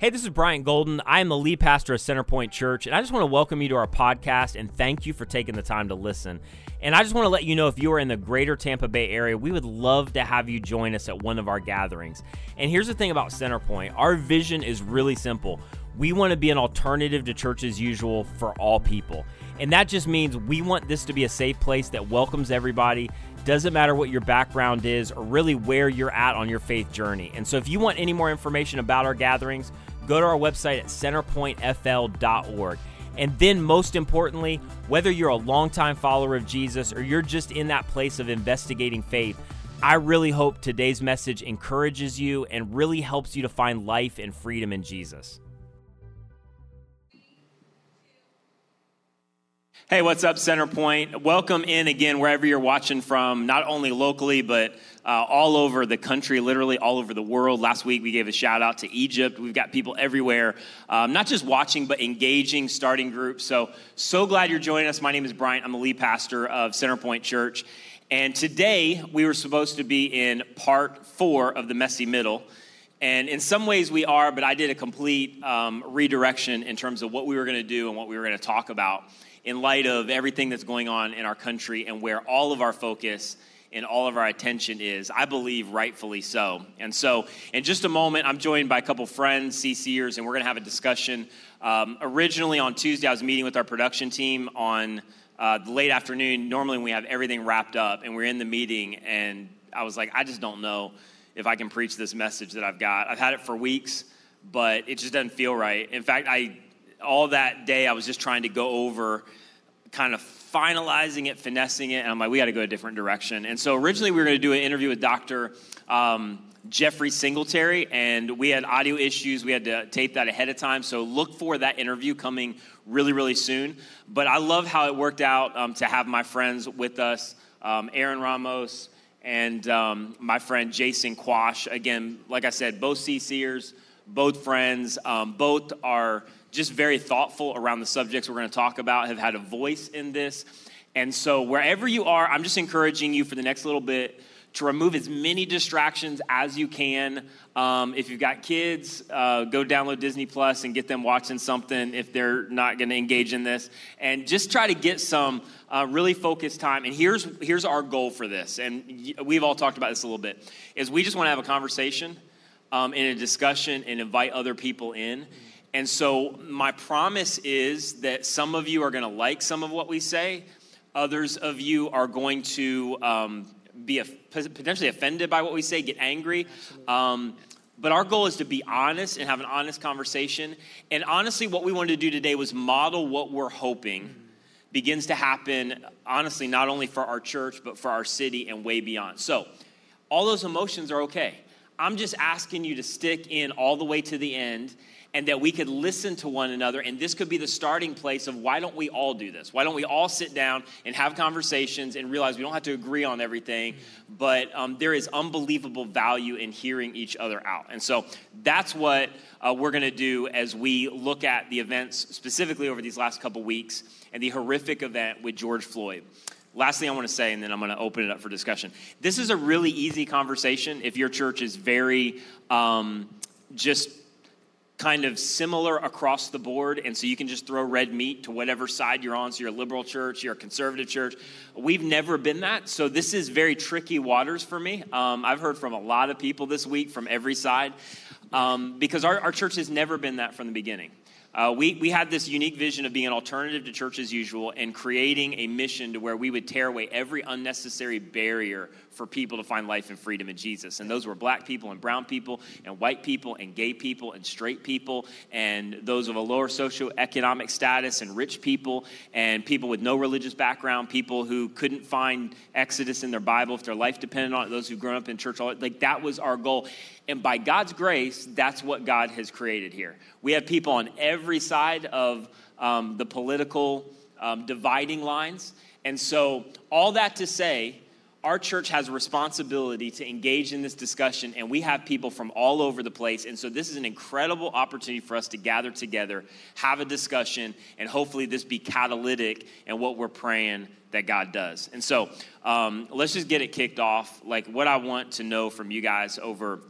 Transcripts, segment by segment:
Hey, this is Brian Golden. I am the lead pastor of Centerpoint Church, and I just want to welcome you to our podcast and thank you for taking the time to listen. And I just want to let you know if you are in the greater Tampa Bay area, we would love to have you join us at one of our gatherings. And here's the thing about Centerpoint our vision is really simple. We want to be an alternative to church as usual for all people. And that just means we want this to be a safe place that welcomes everybody doesn't matter what your background is or really where you're at on your faith journey. And so, if you want any more information about our gatherings, go to our website at centerpointfl.org. And then, most importantly, whether you're a longtime follower of Jesus or you're just in that place of investigating faith, I really hope today's message encourages you and really helps you to find life and freedom in Jesus. Hey, what's up, Centerpoint? Welcome in again, wherever you're watching from, not only locally, but uh, all over the country, literally all over the world. Last week, we gave a shout out to Egypt. We've got people everywhere, um, not just watching, but engaging, starting groups. So, so glad you're joining us. My name is Brian. I'm the lead pastor of Centerpoint Church. And today, we were supposed to be in part four of the messy middle. And in some ways, we are, but I did a complete um, redirection in terms of what we were going to do and what we were going to talk about in light of everything that's going on in our country and where all of our focus and all of our attention is, I believe rightfully so. And so, in just a moment, I'm joined by a couple friends, CCers, and we're going to have a discussion. Um, originally on Tuesday, I was meeting with our production team on uh, the late afternoon. Normally, we have everything wrapped up, and we're in the meeting, and I was like, I just don't know if I can preach this message that I've got. I've had it for weeks, but it just doesn't feel right. In fact, I all that day I was just trying to go over kind of finalizing it, finessing it, and I'm like, we got to go a different direction. And so originally we were going to do an interview with Dr. Um, Jeffrey Singletary, and we had audio issues. We had to tape that ahead of time. So look for that interview coming really, really soon. But I love how it worked out um, to have my friends with us, um, Aaron Ramos and um, my friend Jason Quash. Again, like I said, both CCers, both friends, um, both are just very thoughtful around the subjects we're going to talk about, have had a voice in this. And so, wherever you are, I'm just encouraging you for the next little bit to remove as many distractions as you can. Um, if you've got kids, uh, go download Disney Plus and get them watching something if they're not going to engage in this. And just try to get some uh, really focused time. And here's, here's our goal for this. And we've all talked about this a little bit, is we just want to have a conversation um, in a discussion and invite other people in. And so, my promise is that some of you are going to like some of what we say, others of you are going to um, be potentially offended by what we say, get angry. Um, but our goal is to be honest and have an honest conversation. And honestly, what we wanted to do today was model what we're hoping begins to happen, honestly, not only for our church, but for our city and way beyond. So, all those emotions are okay. I'm just asking you to stick in all the way to the end and that we could listen to one another. And this could be the starting place of why don't we all do this? Why don't we all sit down and have conversations and realize we don't have to agree on everything, but um, there is unbelievable value in hearing each other out. And so that's what uh, we're going to do as we look at the events specifically over these last couple weeks and the horrific event with George Floyd. Last thing I want to say, and then I'm going to open it up for discussion. This is a really easy conversation if your church is very um, just kind of similar across the board, and so you can just throw red meat to whatever side you're on. So you're a liberal church, you're a conservative church. We've never been that, so this is very tricky waters for me. Um, I've heard from a lot of people this week from every side um, because our, our church has never been that from the beginning. Uh, we, we had this unique vision of being an alternative to church as usual and creating a mission to where we would tear away every unnecessary barrier for people to find life and freedom in Jesus. And those were black people and brown people and white people and gay people and straight people and those of a lower socioeconomic status and rich people and people with no religious background, people who couldn't find Exodus in their Bible if their life depended on it, those who've grown up in church. Like that was our goal. And by God's grace, that's what God has created here. We have people on every side of um, the political um, dividing lines. And so, all that to say, our church has a responsibility to engage in this discussion, and we have people from all over the place. And so, this is an incredible opportunity for us to gather together, have a discussion, and hopefully, this be catalytic in what we're praying that God does. And so, um, let's just get it kicked off. Like, what I want to know from you guys over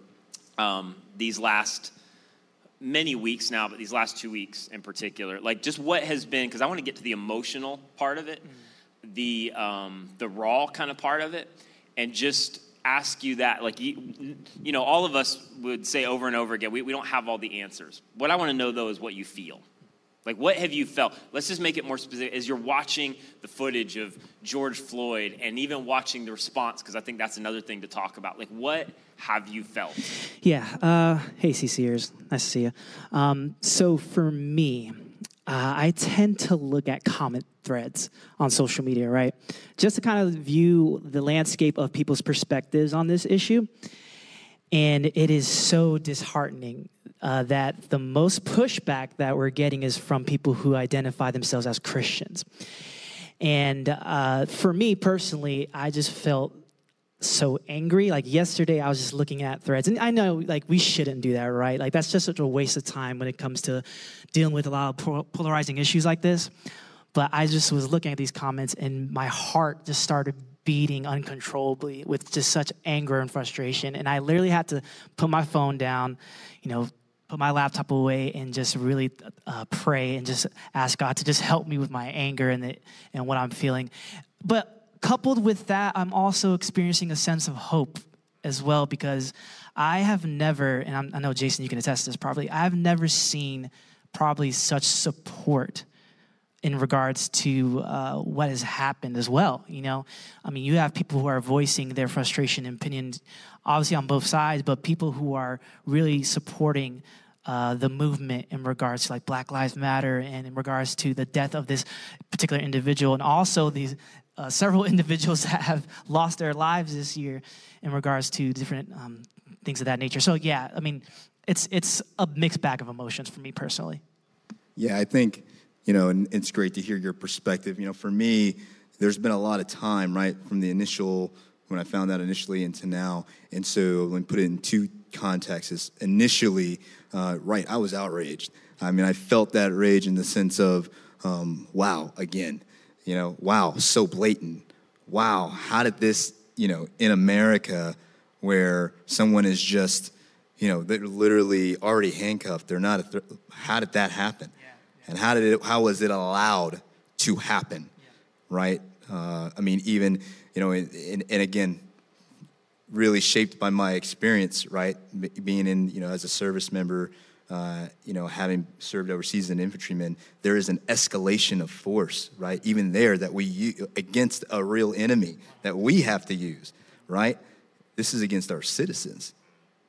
um, these last many weeks now, but these last two weeks in particular, like just what has been, because I want to get to the emotional part of it, mm. the, um, the raw kind of part of it, and just ask you that. Like, you, you know, all of us would say over and over again, we, we don't have all the answers. What I want to know, though, is what you feel. Like, what have you felt? Let's just make it more specific. As you're watching the footage of George Floyd and even watching the response, because I think that's another thing to talk about. Like, what have you felt? Yeah. Uh, hey, CCers. Nice to see you. Um, so, for me, uh, I tend to look at comment threads on social media, right? Just to kind of view the landscape of people's perspectives on this issue. And it is so disheartening uh, that the most pushback that we're getting is from people who identify themselves as Christians. And uh, for me personally, I just felt so angry. Like yesterday, I was just looking at threads, and I know like we shouldn't do that, right? Like that's just such a waste of time when it comes to dealing with a lot of polarizing issues like this. But I just was looking at these comments, and my heart just started beating uncontrollably with just such anger and frustration. And I literally had to put my phone down, you know, put my laptop away and just really uh, pray and just ask God to just help me with my anger and, the, and what I'm feeling. But coupled with that, I'm also experiencing a sense of hope as well because I have never, and I'm, i know Jason, you can attest to this probably, I've never seen probably such support in regards to uh, what has happened as well. You know, I mean, you have people who are voicing their frustration and opinions, obviously on both sides, but people who are really supporting uh, the movement in regards to like Black Lives Matter and in regards to the death of this particular individual, and also these uh, several individuals that have lost their lives this year in regards to different um, things of that nature. So yeah, I mean, it's it's a mixed bag of emotions for me personally. Yeah, I think you know, and it's great to hear your perspective. You know, for me, there's been a lot of time right from the initial when I found out initially into now, and so when put it in two contexts. Initially, uh, right, I was outraged. I mean, I felt that rage in the sense of, um, wow, again, you know, wow, so blatant. Wow, how did this, you know, in America where someone is just, you know, they're literally already handcuffed, they're not, a th- how did that happen? Yeah. And how did it, how was it allowed to happen, yeah. right? Uh, I mean, even, you know, and, and again, really shaped by my experience, right? Being in, you know, as a service member, uh, you know, having served overseas as an infantryman, there is an escalation of force, right? Even there that we use against a real enemy that we have to use, right? This is against our citizens,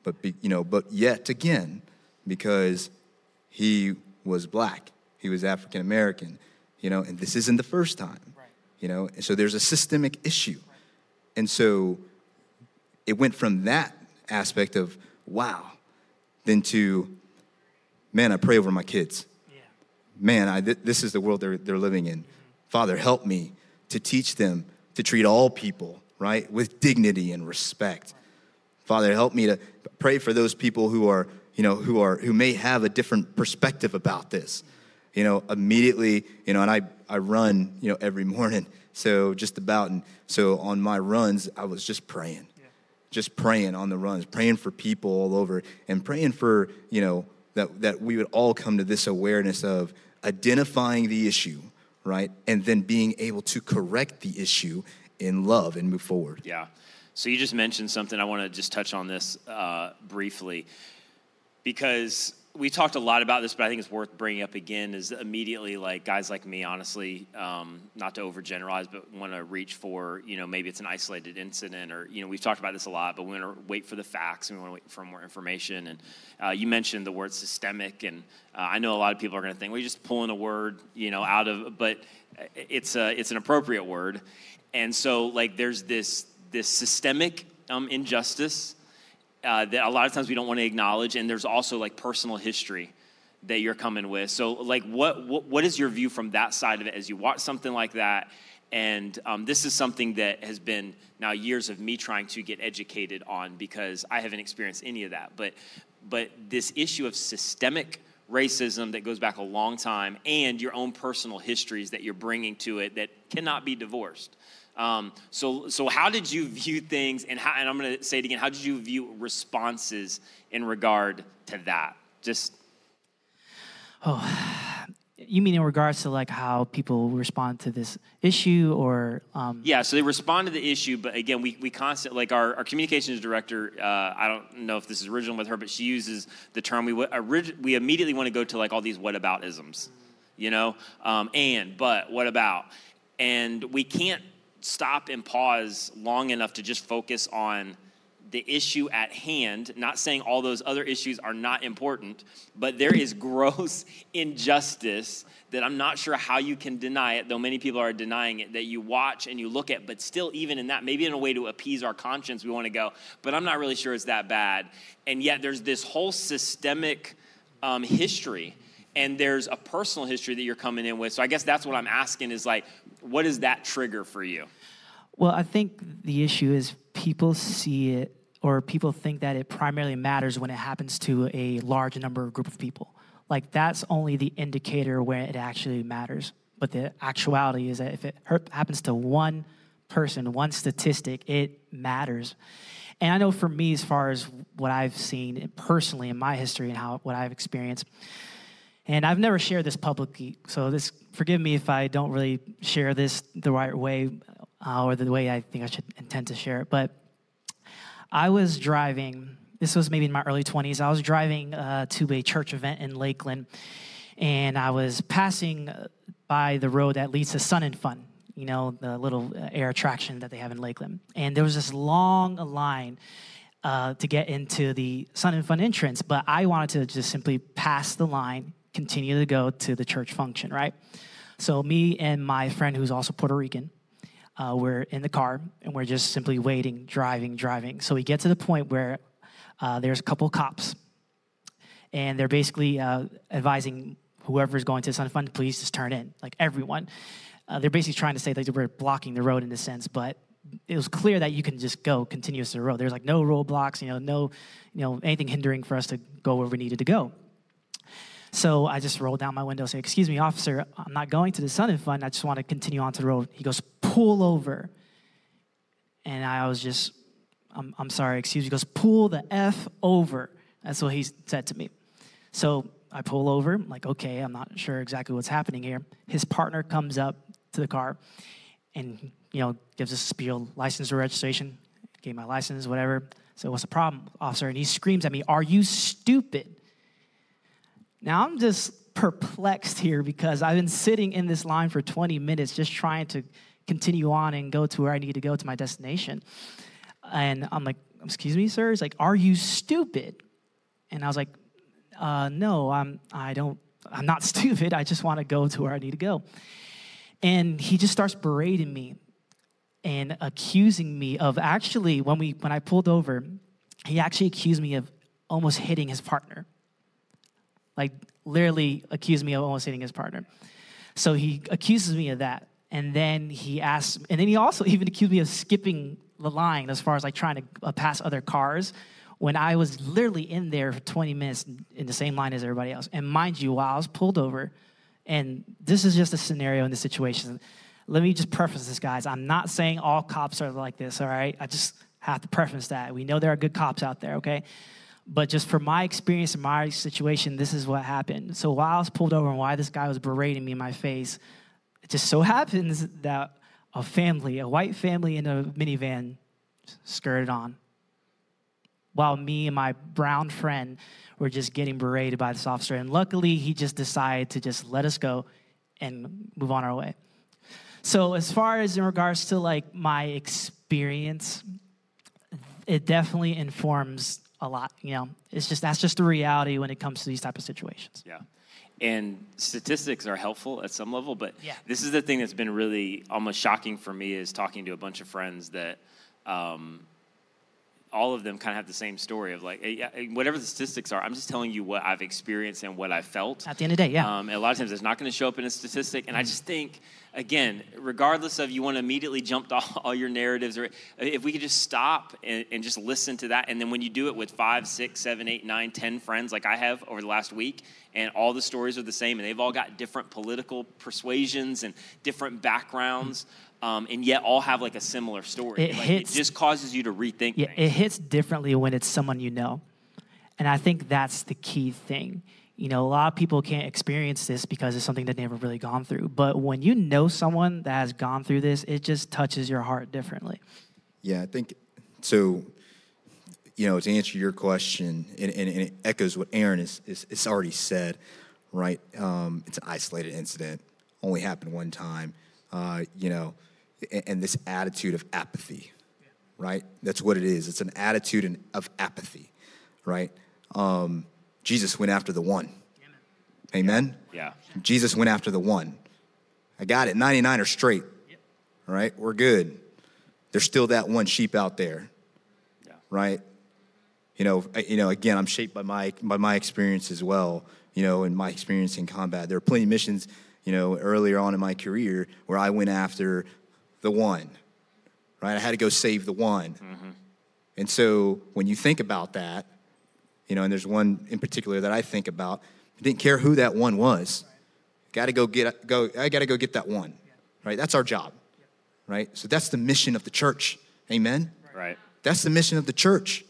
but be, you know, but yet again, because he was black, he was African American, you know, and this isn't the first time, you know, and so there's a systemic issue, and so it went from that aspect of wow, then to man, I pray over my kids. Yeah. Man, I, th- this is the world they're, they're living in. Mm-hmm. Father, help me to teach them to treat all people, right, with dignity and respect. Father, help me to pray for those people who are, you know, who are, who may have a different perspective about this. You know, immediately, you know, and I, I run, you know, every morning. So just about, and so on my runs, I was just praying just praying on the runs, praying for people all over, and praying for, you know, that, that we would all come to this awareness of identifying the issue, right? And then being able to correct the issue in love and move forward. Yeah. So you just mentioned something. I want to just touch on this uh, briefly because we talked a lot about this, but I think it's worth bringing up again. Is immediately like guys like me, honestly, um, not to overgeneralize, but want to reach for you know maybe it's an isolated incident, or you know we've talked about this a lot, but we want to wait for the facts and we want to wait for more information. And uh, you mentioned the word systemic, and uh, I know a lot of people are going to think we're just pulling a word you know out of, but it's a it's an appropriate word, and so like there's this this systemic um, injustice uh, that a lot of times we don't want to acknowledge, and there's also like personal history that you're coming with. So, like, what what, what is your view from that side of it as you watch something like that? And um, this is something that has been now years of me trying to get educated on because I haven't experienced any of that. But but this issue of systemic racism that goes back a long time and your own personal histories that you're bringing to it that cannot be divorced. Um, so, so how did you view things, and, how, and I'm going to say it again, how did you view responses in regard to that? Just Oh, You mean in regards to like how people respond to this issue, or um, Yeah, so they respond to the issue, but again, we, we constantly, like our, our communications director, uh, I don't know if this is original with her, but she uses the term, we, orig- we immediately want to go to like all these what about isms, you know, um, and, but, what about? And we can't stop and pause long enough to just focus on the issue at hand, not saying all those other issues are not important, but there is gross injustice that I'm not sure how you can deny it, though many people are denying it, that you watch and you look at, but still, even in that, maybe in a way to appease our conscience, we want to go, but I'm not really sure it's that bad. And yet, there's this whole systemic um, history and there's a personal history that you're coming in with. So I guess that's what I'm asking is like, what is that trigger for you? Well, I think the issue is people see it or people think that it primarily matters when it happens to a large number of group of people. Like that's only the indicator where it actually matters. But the actuality is that if it happens to one person, one statistic, it matters. And I know for me, as far as what I've seen personally in my history and how what I've experienced, and I've never shared this publicly, so this forgive me if I don't really share this the right way uh, or the way I think I should intend to share it. But I was driving, this was maybe in my early 20s, I was driving uh, to a church event in Lakeland, and I was passing by the road that leads to Sun and Fun, you know, the little uh, air attraction that they have in Lakeland. And there was this long line uh, to get into the Sun and Fun entrance, but I wanted to just simply pass the line, continue to go to the church function, right? So, me and my friend, who's also Puerto Rican, uh, we're in the car and we're just simply waiting, driving, driving. So we get to the point where uh, there's a couple cops, and they're basically uh, advising whoever's going to the Sun Fun, please just turn in, like everyone. Uh, they're basically trying to say that we're blocking the road in a sense, but it was clear that you can just go continuous to the road. There's like no roadblocks, you know, no, you know, anything hindering for us to go where we needed to go. So I just rolled down my window, say, "Excuse me, officer, I'm not going to the Sun and Fun. I just want to continue on to the road." He goes, "Pull over." And I was just, "I'm, I'm sorry, excuse me." He goes, "Pull the f over." That's what he said to me. So I pull over. I'm like, okay, I'm not sure exactly what's happening here. His partner comes up to the car, and you know, gives us a spiel, license or registration. Gave my license, whatever. So what's the problem, officer? And he screams at me, "Are you stupid?" Now I'm just perplexed here because I've been sitting in this line for 20 minutes just trying to continue on and go to where I need to go to my destination. And I'm like, excuse me, sir? He's like, are you stupid? And I was like, uh, no, I'm, I don't, I'm not stupid. I just want to go to where I need to go. And he just starts berating me and accusing me of actually, when, we, when I pulled over, he actually accused me of almost hitting his partner like literally accused me of almost hitting his partner. So he accuses me of that. And then he asks, and then he also even accused me of skipping the line as far as like trying to uh, pass other cars when I was literally in there for 20 minutes in the same line as everybody else. And mind you, while I was pulled over, and this is just a scenario in this situation. Let me just preface this, guys. I'm not saying all cops are like this, all right? I just have to preface that. We know there are good cops out there, okay? But just from my experience and my situation, this is what happened. So while I was pulled over and why this guy was berating me in my face, it just so happens that a family, a white family in a minivan, skirted on. While me and my brown friend were just getting berated by this officer. And luckily, he just decided to just let us go and move on our way. So, as far as in regards to like my experience, it definitely informs a lot. You know, it's just that's just the reality when it comes to these type of situations. Yeah. And statistics are helpful at some level, but yeah. this is the thing that's been really almost shocking for me is talking to a bunch of friends that um, all of them kind of have the same story of like whatever the statistics are i'm just telling you what i've experienced and what i felt at the end of the day yeah um, a lot of times it's not going to show up in a statistic and mm-hmm. i just think again, regardless of you want to immediately jump to all, all your narratives, or if we could just stop and, and, just listen to that, and then when you do it with five, six, seven, eight, nine, ten friends, like I have over the last week, and all the stories are the same, and they've all got different political persuasions and different backgrounds. Um, and yet all have like a similar story. It, like, hits, it just causes you to rethink. Yeah, things. it hits differently when it's someone you know. And I think that's the key thing. You know, a lot of people can't experience this because it's something that they've never really gone through. But when you know someone that has gone through this, it just touches your heart differently. Yeah, I think so. You know, to answer your question, and, and, and it echoes what Aaron is, is, is already said, right? Um, it's an isolated incident, only happened one time. Uh, you know, and, this attitude of apathy, right? That's what it is. It's an attitude of apathy, right? Um, Jesus went after the one. Amen? Yeah. Jesus went after the one. I got it. 99 are straight. All right, we're good. There's still that one sheep out there. Yeah. Right? You know, you know, again, I'm shaped by my by my experience as well, you know, and my experience in combat. There are plenty of missions, you know, earlier on in my career where I went after the one. Right? I had to go save the one. Mm-hmm. And so when you think about that, you know, and there's one in particular that I think about. I didn't care who that one was. Got to go get go. I got to go get that one. Right. That's our job. Right. So that's the mission of the church. Amen. Right. That's the mission of the church.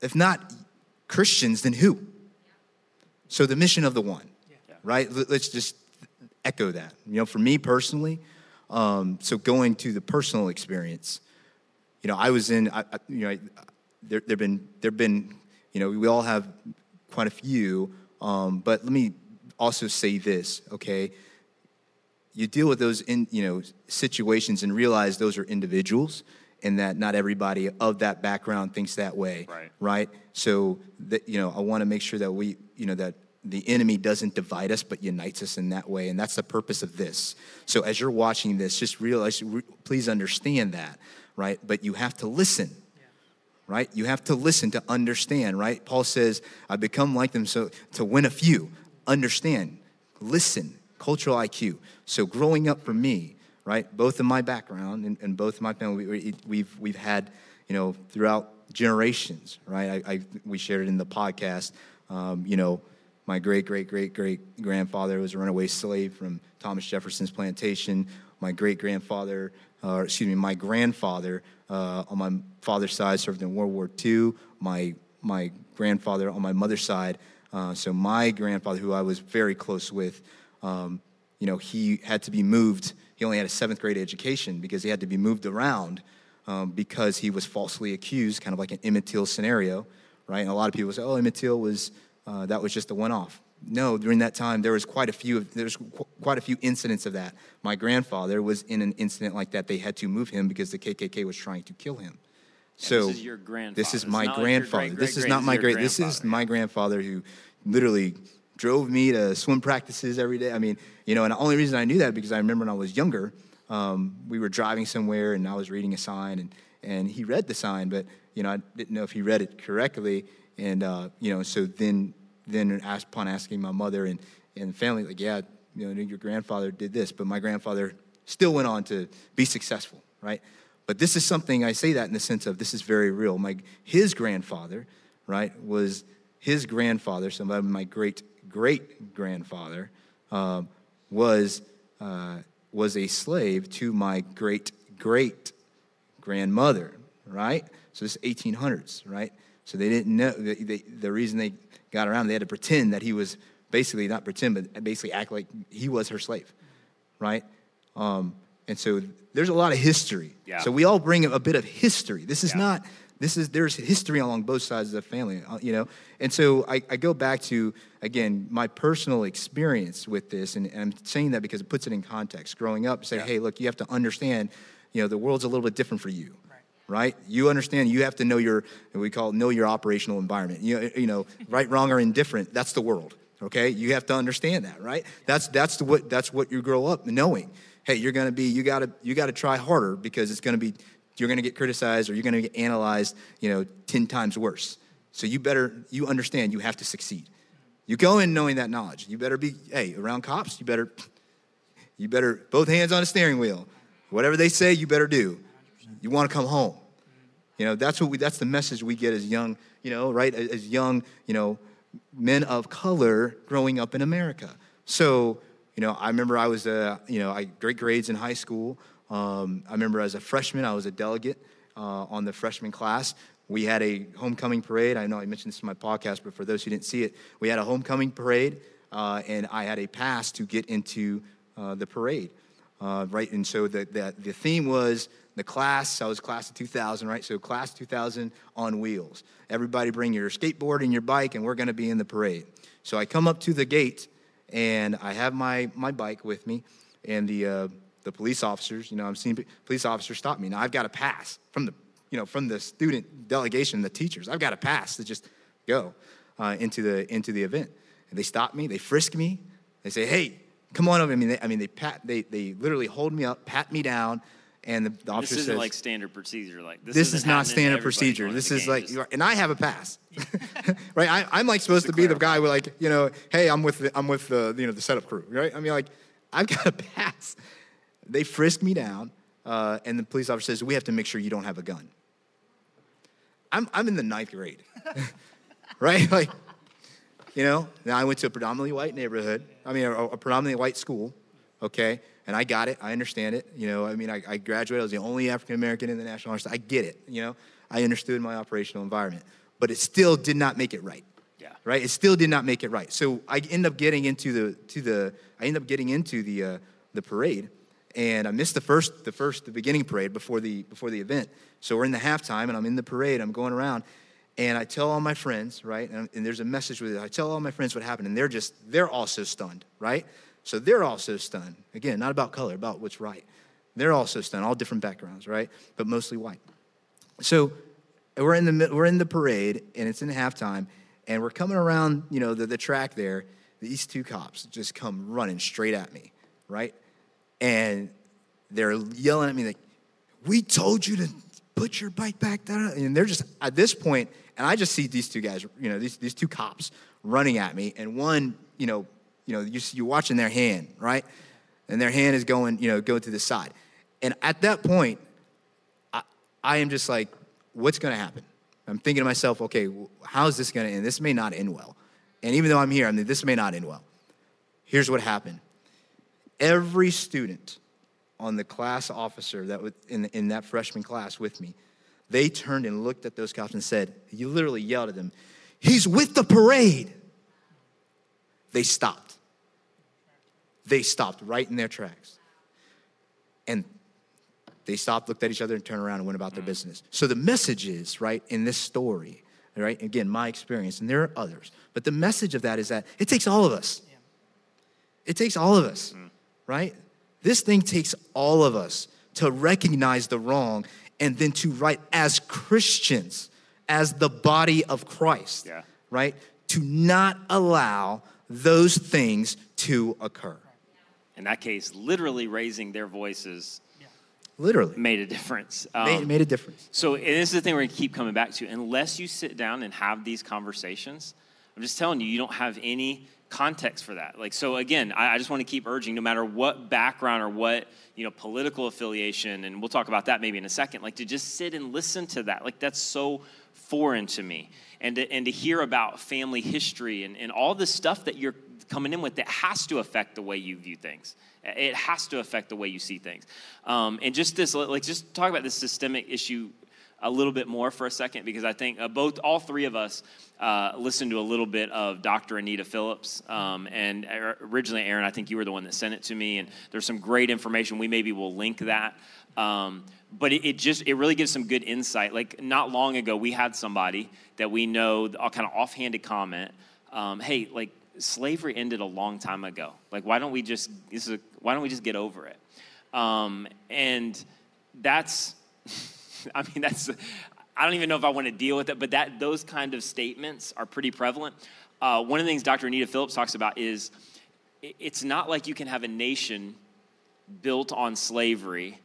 If not Christians, then who? So the mission of the one. Right. Let's just echo that. You know, for me personally, um, so going to the personal experience, you know, I was in, I, you know, there have been there've been you know, we all have quite a few, um, but let me also say this, okay? You deal with those in, you know, situations and realize those are individuals and that not everybody of that background thinks that way, right? right? So, that, you know, I want to make sure that we, you know, that the enemy doesn't divide us but unites us in that way and that's the purpose of this so as you're watching this just realize please understand that right but you have to listen right? You have to listen to understand, right? Paul says, I become like them so to win a few. Understand, listen, cultural IQ. So growing up for me, right, both in my background and, and both in my family, we, we've, we've had, you know, throughout generations, right? I, I we shared it in the podcast, um, you know, my great, great, great, great grandfather was a runaway slave from Thomas Jefferson's plantation. My great grandfather, uh, excuse me, my grandfather uh, on my father's side served in World War II. My, my grandfather on my mother's side, uh, so my grandfather, who I was very close with, um, you know, he had to be moved. He only had a seventh grade education because he had to be moved around um, because he was falsely accused, kind of like an Emmett Till scenario, right? And a lot of people say, oh, Emmett Till was, uh, that was just a one off no, during that time there was quite a few. There's quite a few incidents of that. My grandfather was in an incident like that. They had to move him because the KKK was trying to kill him. So this is your grandfather. This is my grandfather. Like this is not my great. This is my grandfather who literally drove me to swim practices every day. I mean, you know, and the only reason I knew that because I remember when I was younger, um, we were driving somewhere and I was reading a sign and and he read the sign, but you know, I didn't know if he read it correctly. And uh, you know, so then then upon asking my mother and, and family, like, yeah, you know, your grandfather did this, but my grandfather still went on to be successful, right? But this is something I say that in the sense of this is very real. My his grandfather, right, was his grandfather, so my great great grandfather, um, was uh, was a slave to my great great grandmother, right? So this is 1800s, right? So they didn't know they, they, the reason they got around, they had to pretend that he was basically not pretend, but basically act like he was her slave, right? Um, and so there's a lot of history. Yeah. So we all bring a bit of history. This is yeah. not. This is there's history along both sides of the family, uh, you know. And so I, I, go back to again my personal experience with this, and, and, I'm saying that because it puts it in context. Growing up, say, yeah. hey, look, you have to understand, you know, the world's a little bit different for you right? You understand you have to know your, we call know your operational environment. You, you know, right, wrong, or indifferent, that's the world, okay? You have to understand that, right? That's, that's, the, what, that's what you grow up knowing. Hey, you're gonna be, you gotta, you gotta try harder because it's gonna be, you're gonna get criticized or you're gonna get analyzed, you know, 10 times worse. So you better, you understand you have to succeed. You go in knowing that knowledge. You better be, hey, around cops, you better, you better, both hands on the steering wheel. Whatever they say, you better do. You want to come home. You know, that's what we, that's the message we get as young, you know, right? As young, you know, men of color growing up in America. So, you know, I remember I was, a, you know, I great grades in high school. Um, I remember as a freshman, I was a delegate uh, on the freshman class. we had a homecoming parade. I know I mentioned this in my podcast, but for those who didn't see it, we had a homecoming parade, uh, and I had a pass to get into uh, the parade, uh, right? And so the, the, the theme was the class. I was class of 2000, right? So class 2000 on wheels. Everybody bring your skateboard and your bike, and we're going to be in the parade. So I come up to the gate, and I have my, my bike with me, and the, uh, the police officers, you know, I'm seeing police officers stop me. Now I've got a pass from the you know, from the student delegation, the teachers. I've got a pass to just go uh, into the into the event. And they stop me, they frisk me, they say, "Hey, come on over." I mean, they, I mean, they pat, they they literally hold me up, pat me down, and the, the officer this isn't says, like standard procedure. Like this, this is not standard procedure. This is like, just... and I have a pass, right? I, am like supposed to, to be the guy with like, you know, hey, I'm with the, I'm with the you know the setup crew, right? I mean, like, I've got a pass. They frisk me down, uh, and the police officer says, "We have to make sure you don't have a gun." I'm, I'm in the ninth grade, right? Like, you know, now I went to a predominantly white neighborhood, I mean, a, a, predominantly white school, okay? And I got it, I understand it. You know, I mean, I, I graduated, I was the only African American in the National Honor I get it, you know? I understood my operational environment, but it still did not make it right. Yeah. Right? It still did not make it right. So I end up getting into the, to the, I end up getting into the, uh, the parade and I missed the first, the first, the beginning parade before the before the event. So we're in the halftime, and I'm in the parade. I'm going around, and I tell all my friends, right? And, and there's a message with it. I tell all my friends what happened, and they're just they're also stunned, right? So they're also stunned. Again, not about color, about what's right. They're also stunned, all different backgrounds, right? But mostly white. So we're in the we're in the parade, and it's in halftime, and we're coming around, you know, the, the track there. These two cops just come running straight at me, right? and they're yelling at me like, "We told you to put your bike back there." And they're just at this point, and I just see these two guys, you know, these these two cops running at me, and one, you know, you know, you you're watching their hand, right? And their hand is going, you know, going to the side. And at that point, I, I am just like, what's going to happen? I'm thinking to myself, okay, how is this going to end? This may not end well. And even though I'm here, I mean, this may not end well. Here's what happened every student on the class officer that was in, in that freshman class with me, they turned and looked at those cops and said, You literally yelled at them, He's with the parade. They stopped. They stopped right in their tracks. And they stopped, looked at each other, and turned around and went about their mm. business. So the message is, right, in this story, right, again, my experience, and there are others, but the message of that is that it takes all of us. It takes all of us. Mm right? This thing takes all of us to recognize the wrong and then to write as Christians, as the body of Christ, yeah. right? To not allow those things to occur. In that case, literally raising their voices literally made a difference. Um, made, made, a difference. So, and this is the thing we're going to keep coming back to. Unless you sit down and have these conversations, I'm just telling you, you don't have any context for that. Like, so again, I, I just want to keep urging, no matter what background or what you know political affiliation, and we'll talk about that maybe in a second. Like to just sit and listen to that. Like that's so foreign to me, and to, and to hear about family history and, and all the stuff that you're coming in with that has to affect the way you view things. It has to affect the way you see things. Um, and just this, like, just talk about this systemic issue a little bit more for a second because I think uh, both, all three of us uh, listened to a little bit of Dr. Anita Phillips. Um, and uh, originally, Aaron, I think you were the one that sent it to me. And there's some great information. We maybe will link that. Um, but it, it, just, it really gives some good insight. Like not long ago, we had somebody that we know, a kind of offhanded comment. Um, hey, like slavery ended a long time ago. Like, why don't we just, this is a, why don't we just get over it? Um, and that's, I mean, that's, I don't even know if I want to deal with it, but that those kind of statements are pretty prevalent. Uh, one of the things Dr. Anita Phillips talks about is it's not like you can have a nation built on slavery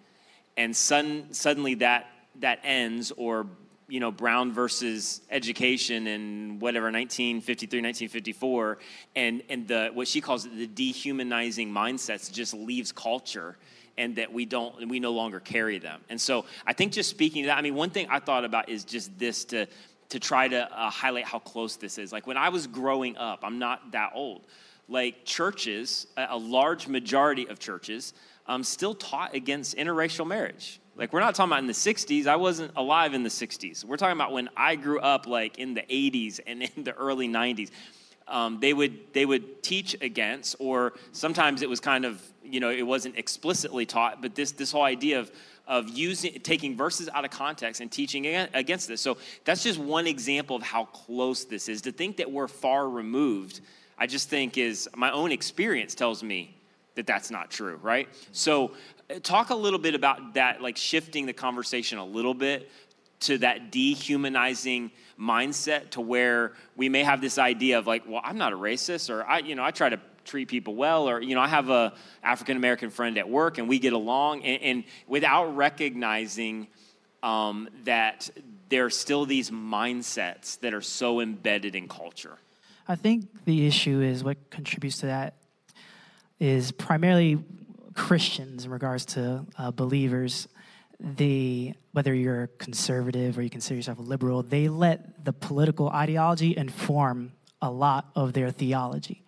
and sudden, suddenly that, that ends or you know brown versus education in whatever 1953 1954 and and the what she calls it, the dehumanizing mindsets just leaves culture and that we don't we no longer carry them and so i think just speaking to that i mean one thing i thought about is just this to to try to uh, highlight how close this is like when i was growing up i'm not that old like churches a, a large majority of churches um, still taught against interracial marriage Like, we're not talking about in the 60s. I wasn't alive in the 60s. We're talking about when I grew up, like in the 80s and in the early 90s. Um, they would they would teach against, or sometimes it was kind of you know it wasn't explicitly taught, but this this whole idea of of using taking verses out of context and teaching against this. So that's just one example of how close this is. To think that we're far removed, I just think is my own experience tells me that that's not true, right? So talk a little bit about that, like shifting the conversation a little bit to that dehumanizing mindset to where we may have this idea of like, well, I'm not a racist, or I, you know, I try to treat people well, or you know, I have a African American friend at work and we get along, and, and without recognizing um, that there are still these mindsets that are so embedded in culture. I think the issue is what contributes to that is primarily Christians in regards to uh, believers. They, whether you're conservative or you consider yourself a liberal, they let the political ideology inform a lot of their theology.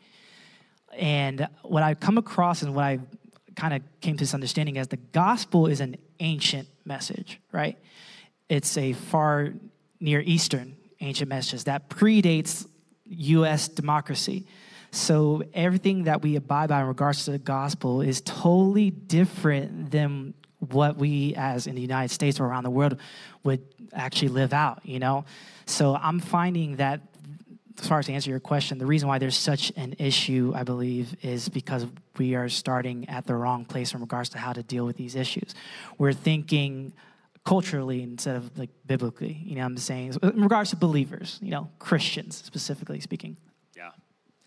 And what I've come across and what I kind of came to this understanding is the gospel is an ancient message, right? It's a far near Eastern ancient message that predates US democracy. So everything that we abide by in regards to the gospel is totally different than what we as in the United States or around the world would actually live out, you know? So I'm finding that as far as to answer your question, the reason why there's such an issue, I believe, is because we are starting at the wrong place in regards to how to deal with these issues. We're thinking culturally instead of like biblically, you know I'm saying? In regards to believers, you know, Christians specifically speaking. Yeah.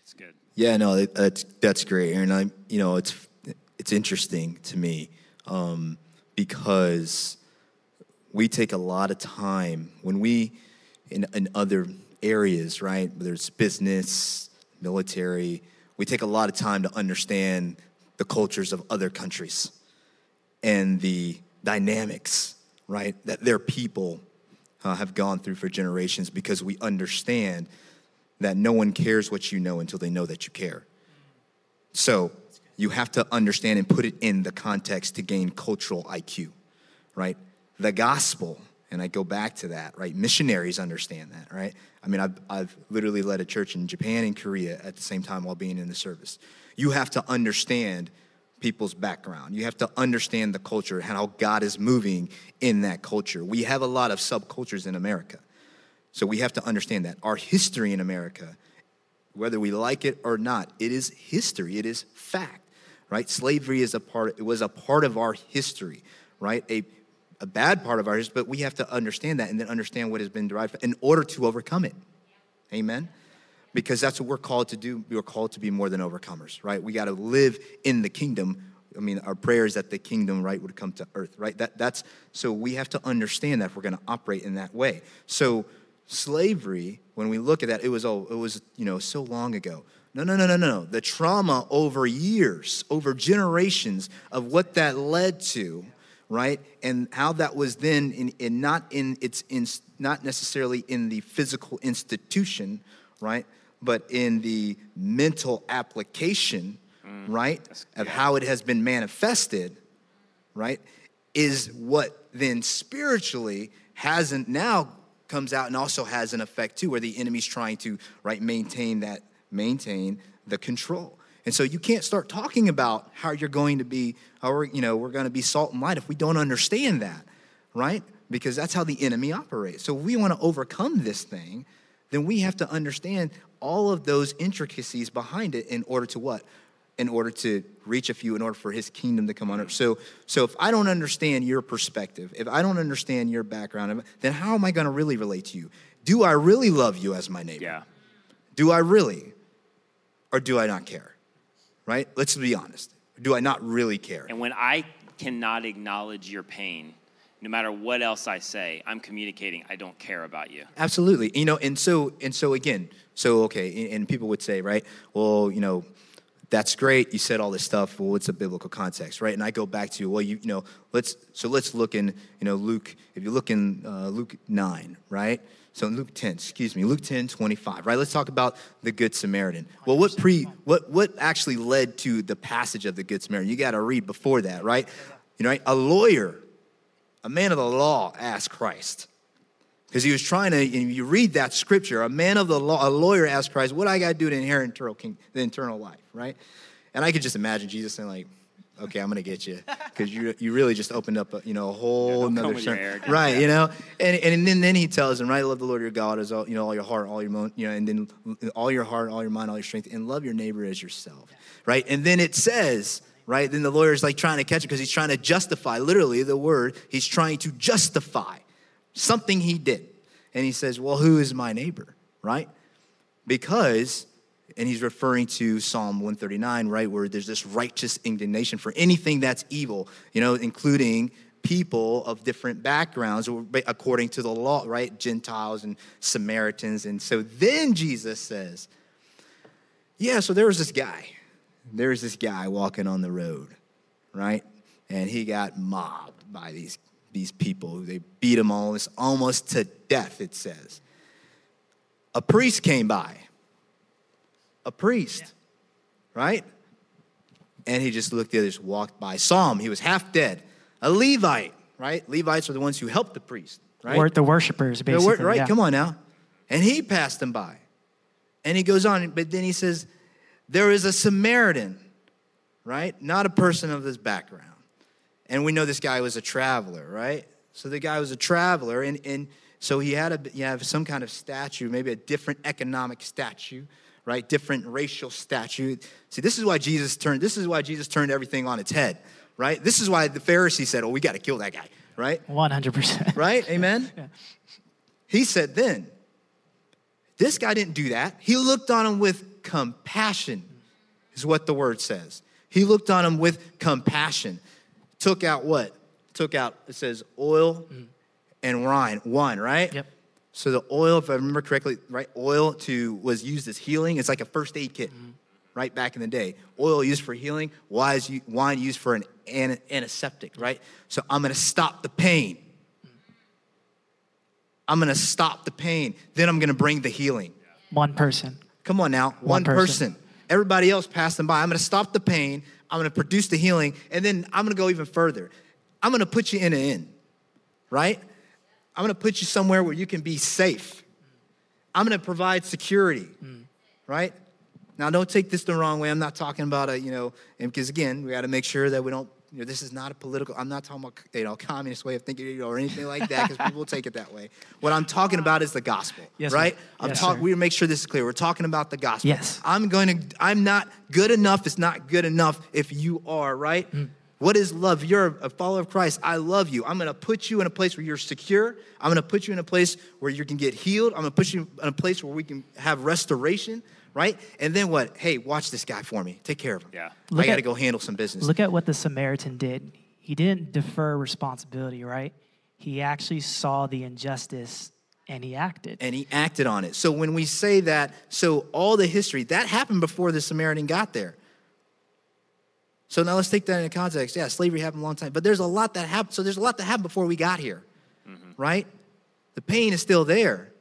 That's good. Yeah, no, that's that's great, Aaron. I, you know, it's it's interesting to me um, because we take a lot of time when we in, in other areas, right? Whether it's business, military, we take a lot of time to understand the cultures of other countries and the dynamics, right? That their people uh, have gone through for generations because we understand that no one cares what you know until they know that you care. So you have to understand and put it in the context to gain cultural IQ, right? The gospel, and I go back to that, right? Missionaries understand that, right? I mean, I've, I've literally led a church in Japan and Korea at the same time while being in the service. You have to understand people's background. You have to understand the culture and how God is moving in that culture. We have a lot of subcultures in America. So we have to understand that. Our history in America, whether we like it or not, it is history, it is fact, right? Slavery is a part, it was a part of our history, right? A, a bad part of our history, but we have to understand that and then understand what has been derived in order to overcome it. Amen? Because that's what we're called to do. We're called to be more than overcomers, right? We got to live in the kingdom I mean, our prayer is that the kingdom, right, would come to earth, right? That, that's so we have to understand that if we're going to operate in that way. So slavery, when we look at that, it was, all it was, you know, so long ago. No, no, no, no, no. The trauma over years, over generations of what that led to, right? And how that was then in, in not in its in, not necessarily in the physical institution, right? But in the mental application, mm, right? Of how it has been manifested, right? Is what then spiritually hasn't now comes out and also has an effect too, where the enemy's trying to right maintain that maintain the control. And so you can't start talking about how you're going to be, how we're, you know, we're going to be salt and light if we don't understand that, right? Because that's how the enemy operates. So if we want to overcome this thing, then we have to understand all of those intricacies behind it in order to what? in order to reach a few, in order for his kingdom to come on earth. So, so if I don't understand your perspective, if I don't understand your background, then how am I going to really relate to you? Do I really love you as my neighbor? Yeah. Do I really? Or do I not care? Right? Let's be honest. Do I not really care? And when I cannot acknowledge your pain, no matter what else I say, I'm communicating I don't care about you. Absolutely. You know, and so and so again, so okay, and people would say, right? Well, you know, that's great. You said all this stuff. Well, what's a biblical context, right? And I go back to, well, you, you know, let's, so let's look in, you know, Luke, if you look in uh, Luke 9, right? So in Luke 10, excuse me, Luke 10, 25, right? Let's talk about the Good Samaritan. Well, what pre, what, what actually led to the passage of the Good Samaritan? You got to read before that, right? You know, right? a lawyer, a man of the law asked Christ. Because he was trying to, and you read that scripture, a man of the law, a lawyer asked Christ, what do I got to do to inherit eternal, king, the eternal life, right? And I could just imagine Jesus saying, like, okay, I'm gonna get you. Because you you really just opened up a, you know a whole don't another sermon. right you know? And and then then he tells him right love the Lord your God as all you know all your heart all your you know and then all your heart all your mind all your strength and love your neighbor as yourself right? And then it says right then the lawyer's like trying to catch it because he's trying to justify literally the word he's trying to justify something he did. And he says well who is my neighbor? Right? Because and he's referring to Psalm 139, right, where there's this righteous indignation for anything that's evil, you know, including people of different backgrounds according to the law, right? Gentiles and Samaritans. And so then Jesus says, Yeah, so there was this guy. There was this guy walking on the road, right? And he got mobbed by these, these people. They beat him almost, almost to death, it says. A priest came by a priest, right? And he just looked at this, walked by, saw him. He was half dead. A Levite, right? Levites are the ones who helped the priest, right? Or the worshipers, The wor- basically. right? yeah. Come on now. And he passed him by. And he goes on, but then he says, There is a Samaritan, right? Not a person of this background. And we know this guy was a traveler, right? So the guy was a traveler, and, and so he had a you have some kind of statue, maybe a different economic statue, right? Different racial statute. See, this is why Jesus turned. This is why Jesus turned everything on its head, right? This is why the Pharisees said, "Oh, we got to kill that guy," right? 100%. Right? Amen? He said then, this guy didn't do that. He looked on him with compassion, is what the word says. He looked on him with compassion. Took out what? Took out, it says oil and wine, wine, right? Yep. So the oil, if I remember correctly, right, oil to was used as healing. It's like a first aid kit, mm-hmm. right back in the day. Oil used for healing, wine used for an an- antiseptic, right? So I'm gonna stop the pain. I'm gonna stop the pain. Then I'm gonna bring the healing. One person. Come on now, one, One person. person. Everybody else passed them by. I'm gonna stop the pain. I'm gonna produce the healing, and then I'm gonna go even further. I'm gonna put you in an inn, right? I'm gonna put you somewhere where you can be safe. I'm gonna provide security, right? Now, don't take this the wrong way. I'm not talking about a, you know, because again, we got to make sure that we don't, you know, this is not a political, I'm not talking about, you know, communist way of thinking you know, or anything like that, because people will take it that way. What I'm talking about is the gospel, Yes, sir. right? I'm Yes, talking, we make sure this is clear. We're talking about the gospel. Yes. I'm going to, I'm not good enough. It's not good enough if you are, right? Mm. What is love? You're a follower of Christ. I love you. I'm going to put you in a place where you're secure. I'm going to put you in a place where you can get healed. I'm going to put you in a place where we can have restoration, right? And then what? Hey, watch this guy for me. Take care of him. Yeah. I got to go handle some business. Look at what the Samaritan did. He didn't defer responsibility, right? He actually saw the injustice and he acted. and he acted on it. So when we say that, so all the history, that happened before the Samaritan got there. So now let's take that into context. Yeah, slavery happened a long time, but there's a lot that happened. So there's a lot that happened before we got here, mm-hmm. right? The pain is still there.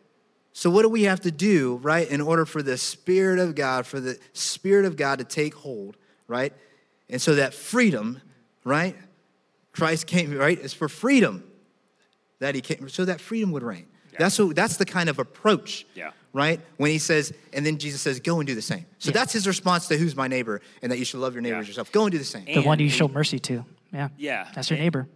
So what do we have to do, right, in order for the Spirit of God, for the Spirit of God to take hold, right? And so that freedom, right? Christ came, right? It's for freedom that he came, so that freedom would reign. That's what, that's the kind of approach, Yeah. Right? When he says, and then Jesus says, "Go and do the same." So Yeah. that's his response to who's my neighbor, and that you should love your neighbor Yeah. as yourself. Go and do the same. the one And you show mercy to. Yeah. Yeah. That's your neighbor.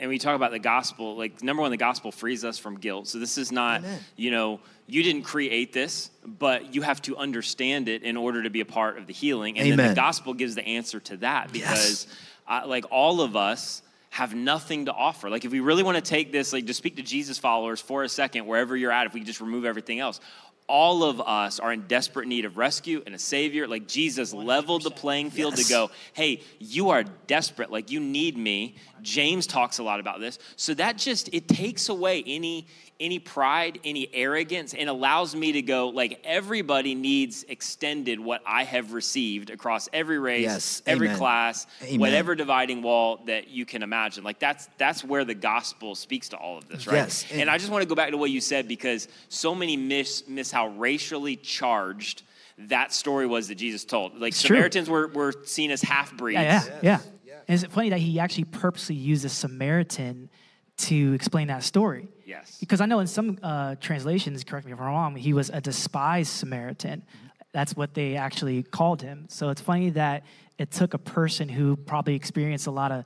and we talk about the gospel like number one the gospel frees us from guilt so this is not Amen. you know you didn't create this but you have to understand it in order to be a part of the healing and then Amen. the gospel gives the answer to that Yes. because uh, like all of us have nothing to offer. Like if we really want to take this like to speak to jesus followers for a second wherever you're at if we just remove everything else. All of us are in desperate need of rescue and a savior. Like jesus leveled the playing field Yes. to go hey you are desperate. Like you need me. James talks a lot about this. So that just it takes away any any pride any arrogance and allows me to go like everybody needs extended what i have received across every race Yes. every Amen. class Amen. whatever dividing wall that you can imagine like that's that's where the gospel speaks to all of this right Yes. and i just want to go back to what you said because so many miss miss how racially charged that story was that jesus told like It's true. samaritans were, were seen as half breeds Yeah, yeah, yeah. And is it funny that he actually purposely used a Samaritan to explain that story. Yes. Because I know in some uh, translations, correct me if I'm wrong, he was a despised Samaritan. That's what they actually called him. So it's funny that it took a person who probably experienced a lot of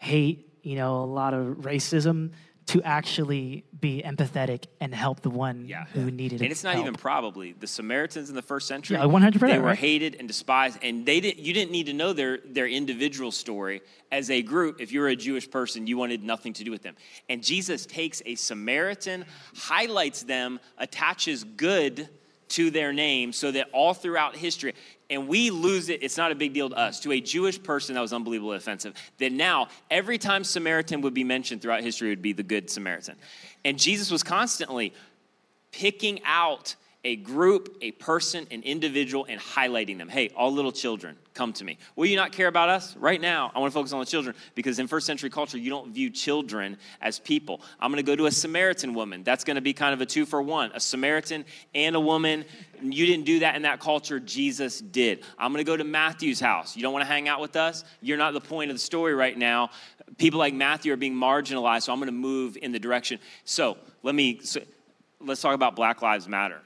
hate, you know, a lot of racism to actually be empathetic and help the one Yeah. who needed it. And it's not even probably the Samaritans in the first century. Yeah, 100%, They were right? hated and despised, and they didn't. You didn't need to know their their individual story as a group. If you were a Jewish person, you wanted nothing to do with them. And Jesus takes a Samaritan, highlights them, attaches good to their name, so that all throughout history. And we lose it, it's not a big deal to us. To a Jewish person, that was unbelievably offensive. That now, every time Samaritan would be mentioned throughout history, would be the good Samaritan. And Jesus was constantly picking out a group, a person, an individual, and highlighting them. Hey, all little children, come to me. Will you not care about us? Right now, I want to focus on the children because in first century culture, you don't view children as people. I'm going to go to a Samaritan woman. That's going to be kind of a two for one a Samaritan and a woman. You didn't do that in that culture, Jesus did. I'm going to go to Matthew's house. You don't want to hang out with us? You're not the point of the story right now. People like Matthew are being marginalized, so I'm going to move in the direction. So let me. So, let's talk about Black Lives Matter.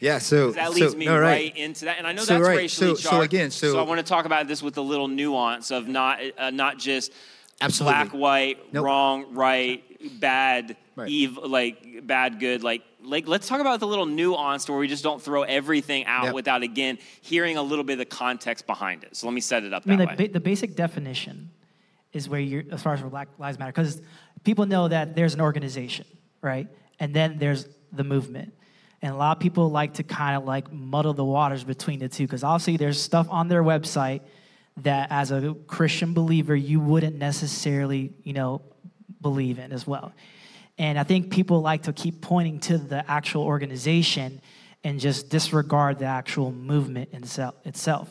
Yeah, so That so- leads me no, right. into that, and I know So, that's right, racially so- so again, so- I want to talk about this with a little nuance of not uh, not just Absolutely. black, white, Nope. wrong, right, bad, Right. evil, like bad, good. Like like let's talk about the little nuance where we just don't throw everything out Yep. without again hearing a little bit of the context behind it. So let me set it up I mean, that like, way. ba- the basic definition is where you're, as far as for Black Lives Matter, because people know that there's an organization, right? And then there's the movement. And a lot of people like to kind of like muddle the waters between the two, because obviously there's stuff on their website that as a Christian believer, you wouldn't necessarily, you know, believe in as well. And I think people like to keep pointing to the actual organization and just disregard the actual movement itself.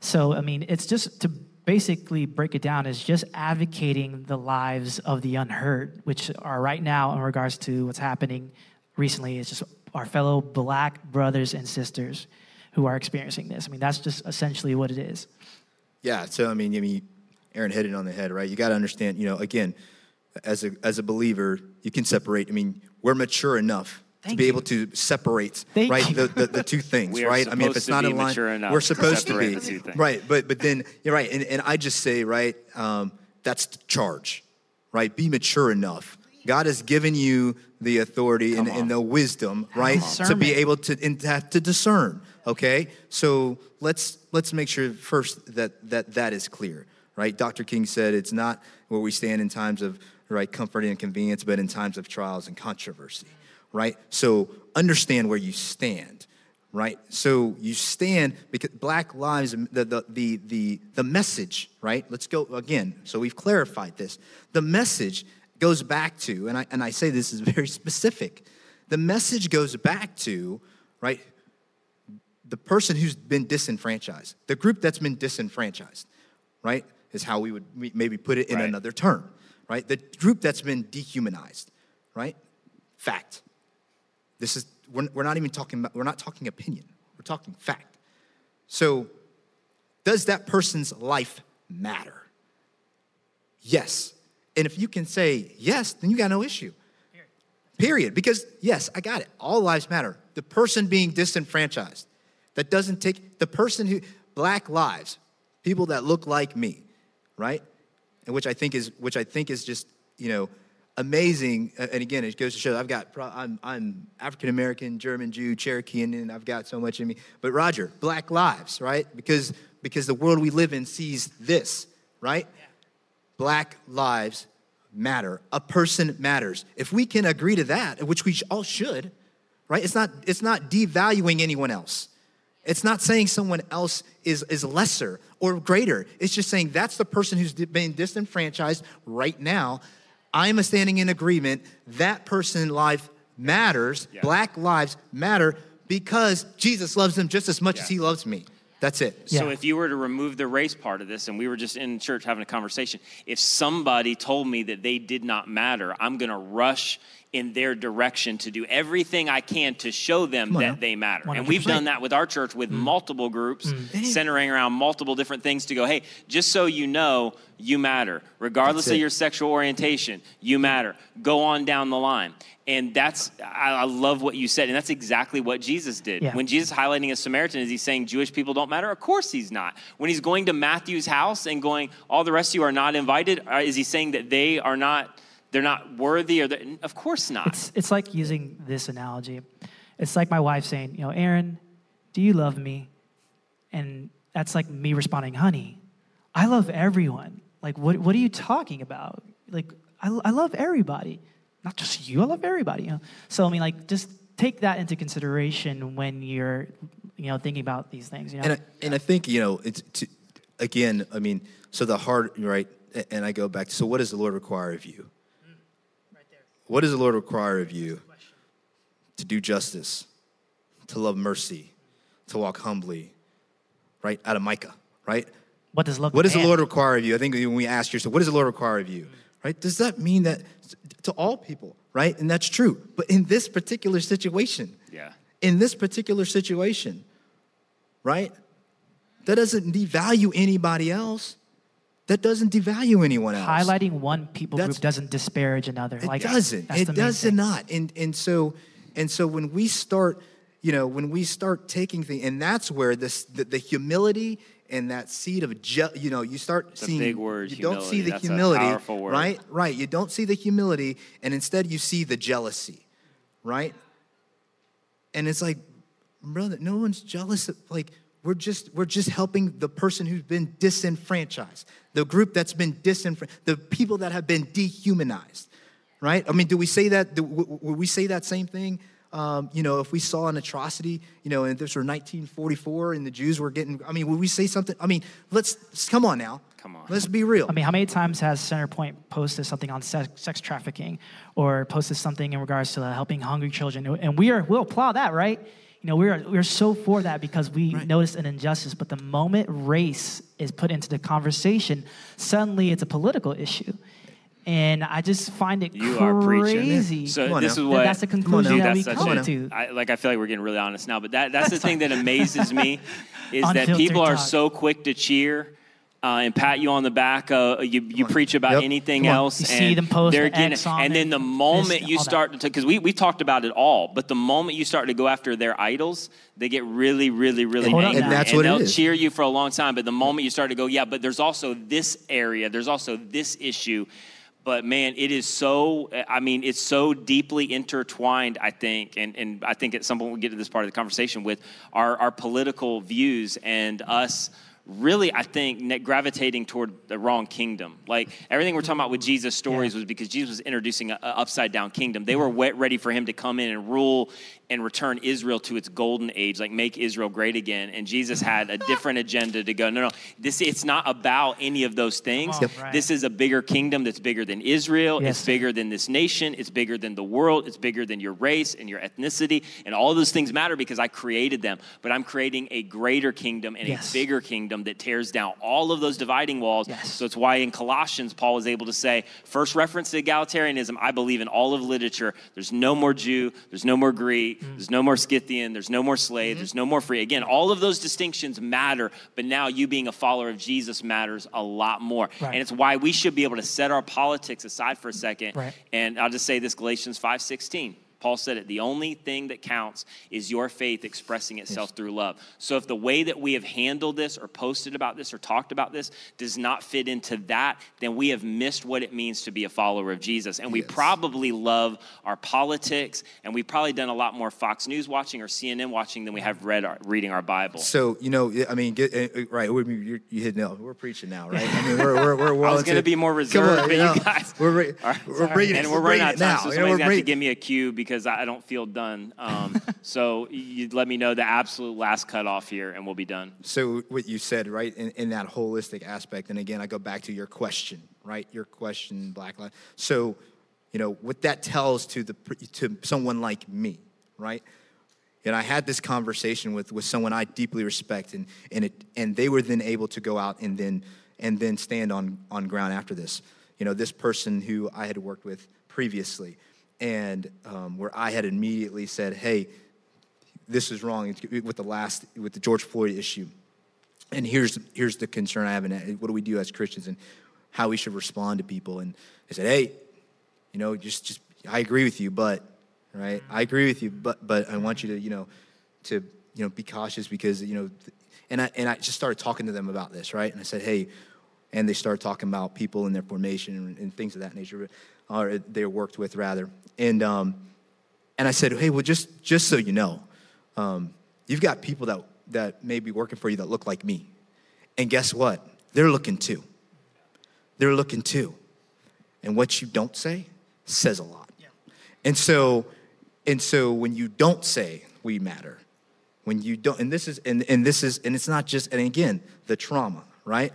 So, I mean, it's just to basically break it down is just advocating the lives of the unheard, which are right now in regards to what's happening recently. It's just our fellow black brothers and sisters who are experiencing this. I mean, that's just essentially what it is. Yeah, so I mean, I mean, Aaron hit it on the head, right? You got to understand, you know, again, as a as a believer, you can separate. I mean, we're mature enough to be you. able to separate, Thank right, the, the the two things, right? I mean, if it's not in line, we're supposed to separate be, the two things. right? But but then you're right, and, and I just say, right, um, that's the charge, right? Be mature enough. God has given you the authority and, and the wisdom, right, to be able to and to to discern. Okay, so let's let's make sure first that that that is clear, right? Dr. King said it's not where we stand in times of right comfort and convenience, but in times of trials and controversy, right? So understand where you stand, right? So you stand because Black Lives, the the the the, the message, right? Let's go again. So we've clarified this. The message goes back to, and I and I say this is very specific. The message goes back to, right? the person who's been disenfranchised, the group that's been disenfranchised, right, is how we would maybe put it in Right. another term, right? The group that's been dehumanized, right? Fact. This is we're, we're not even talking about we're not talking opinion. We're talking fact. So, does that person's life matter? Yes. And if you can say yes, then you got no issue. Period. Because, yes, I got it. All lives matter. The person being disenfranchised, that doesn't take, the person who, black lives, people that look like me, right? And which I think is, which I think is just, you know, amazing. And again, it goes to show I've got, I'm, I'm African American, German Jew, Cherokee Indian. I've got so much in me. But Roger, black lives, right? Because, because the world we live in sees this, right? Black lives matter. A person matters. If we can agree to that, which we all should, right? It's not, it's not devaluing anyone else. It's not saying someone else is, is lesser or greater. It's just saying that's the person who's being disenfranchised right now. I'm standing in agreement. That person life matters. Yeah. Black lives matter because Jesus loves them just as much Yeah. as he loves me. That's it. So if you were to remove the race part of this, and we were just in church having a conversation, if somebody told me that they did not matter, I'm going to rush in their direction to do everything I can to show them that now. they matter. And we've done that with our church with multiple groups centering around multiple different things to go, hey, just so you know, you matter. Regardless of your sexual orientation, you matter. Go on down the line. And that's, I, I love what you said. And that's exactly what Jesus did. Yeah. When Jesus is highlighting a Samaritan, is he saying Jewish people don't matter? Of course he's not. When he's going to Matthew's house and going, all the rest of you are not invited, uh, is he saying that they are not, they're not worthy? Or they're- of course not. It's, it's like using this analogy. It's like my wife saying, you know, Aaron, do you love me? And that's like me responding, honey, I love everyone. Like, what, what are you talking about? Like, I, I love everybody, not just you. I love everybody. You know? So, I mean, like, just take that into consideration when you're, you know, thinking about these things. You know? And I, and I think you know it's to, again. I mean, so the heart, right? And I go back. So, what does the Lord require of you? What does the Lord require of you? To do justice, to love mercy, to walk humbly, right? Out of Micah, right? what does love What does the? Lord require of you? I think when we ask yourself, what does the Lord require of you? Right? Does that mean that to all people, right? And that's true. But in this particular situation, Yeah. in this particular situation, right? That doesn't devalue anybody else. That doesn't devalue anyone else. Highlighting one people That's- group doesn't disparage another. It like, doesn't. It does thing. not. And and so and so when we start, you know, when we start taking things, and that's where this the, the humility and that seed of je- you know you start a seeing big word, you don't see humility. the That's a humility powerful word. right right you don't see the humility and instead you see the jealousy right and it's like brother no one's jealous of, like we're just we're just helping the person who's been disenfranchised the group that's been disenfranchised the people that have been dehumanized right i mean do we say that do, w- w- would we say that same thing um, you know if we saw an atrocity you know and this were 1944 and the jews were getting i mean would we say something i mean let's come on now Come on. let's be real I mean, how many times has Centerpoint posted something on sex, sex trafficking or posted something in regards to helping hungry children? And we are, we'll applaud that, right? You know, we're, we're so for that because we Right. notice an injustice. But the moment race is put into the conversation, suddenly it's a political issue. And I just find it You are preaching. crazy. So this now. is what that's the Come on conclusion that we that's come such to. a, I, like I feel like we're getting really honest now, but that, that's the thing that amazes me is that Unfiltered people are talk. so quick to cheer uh, and pat you on the back. Uh, you you preach about Yep. anything else, You and see them post they're the getting, X on and it, then the this, moment you all that. start to, because we we talked about it all, but the moment you start to go after their idols, they get really, really, really Hold up angry. And that's what it they'll is. cheer you for a long time. But the moment you start to go, yeah, but there's also this area, there's also this issue. But man, it is so, I mean, it's so deeply intertwined, I think. And, and I think at some point we'll get to this part of the conversation with our, our political views and us really, I think, gravitating toward the wrong kingdom. Like everything we're talking about with Jesus' stories was because Jesus was introducing an upside down kingdom. They were wet, ready for him to come in and rule and return Israel to its golden age, like make Israel great again. And Jesus had a different agenda to go, no, no, this, it's not about any of those things. On, right. This is a bigger kingdom that's bigger than Israel. Yes, it's bigger than this nation. It's bigger than the world. It's bigger than your race and your ethnicity. And all those things matter because I created them. But I'm creating a greater kingdom and Yes. a bigger kingdom that tears down all of those dividing walls. Yes. So it's why in Colossians, Paul is able to say, first reference to egalitarianism, I believe in all of literature. There's no more Jew, there's no more Greek, Mm. there's no more Scythian, there's no more slave, there's no more free. Again, all of those distinctions matter, but now you being a follower of Jesus matters a lot more. Right. And it's why we should be able to set our politics aside for a second. Right. And I'll just say this Galatians 5:16. Paul said it, the only thing that counts is your faith expressing itself through love. So if the way that we have handled this or posted about this or talked about this does not fit into that, then we have missed what it means to be a follower of Jesus. And we Yes. probably love our politics and we've probably done a lot more Fox News watching or CNN watching than we have read our, reading our Bible. So you know, I mean, get, uh, uh, right? You you hit no. We're preaching now, right? I mean, we're we're, we're well I was going to be more reserved, on, but know, you guys. we're re- right. we're bringing and we're running out of time, now. so You know, somebody's have to give me a cue because I I don't feel done. Um, so you let me know the absolute last cutoff here, and we'll be done. So what you said, right, in, in that holistic aspect, and again, I go back to your question, right? Your question, Black Lives. So, you know, what that tells to the to someone like me, right? And I had this conversation with with someone I deeply respect, and and it and they were then able to go out and then and then stand on on ground after this. You know, this person who I had worked with previously, and um, where I had immediately said, "Hey, this is wrong with the last with the George Floyd issue." And here's here's the concern I have, and what do we do as Christians, and how we should respond to people. And I said, "Hey, you know, just just I agree with you, but right, I agree with you, but but I want you to you know to you know be cautious because you know." And I, and I just started talking to them about this, right? And I said, hey, and they started talking about people and their formation and, and things of that nature, or they worked with rather. And um, and I said, hey, well, just just so you know, um, you've got people that that may be working for you that look like me, and guess what? They're looking too. They're looking too, and what you don't say says a lot. Yeah. And so, and so when you don't say we matter, when you don't, and this is and, and this is and it's not just and again the trauma, right?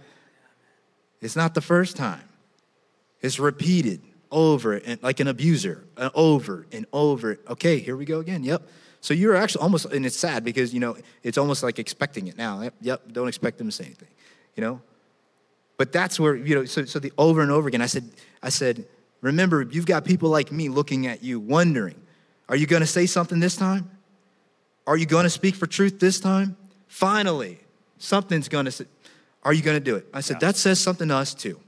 It's not the first time. It's repeated over and like an abuser, uh, over and over. Okay, here we go again. Yep. So you're actually almost, and it's sad because you know it's almost like expecting it now. Yep, yep. Don't expect them to say anything, you know. But that's where you know. So, so the over and over again. I said, I said, remember, you've got people like me looking at you, wondering, are you going to say something this time? Are you going to speak for truth this time? Finally, something's going to. say Are you going to do it? I said, yeah. that says something to us too.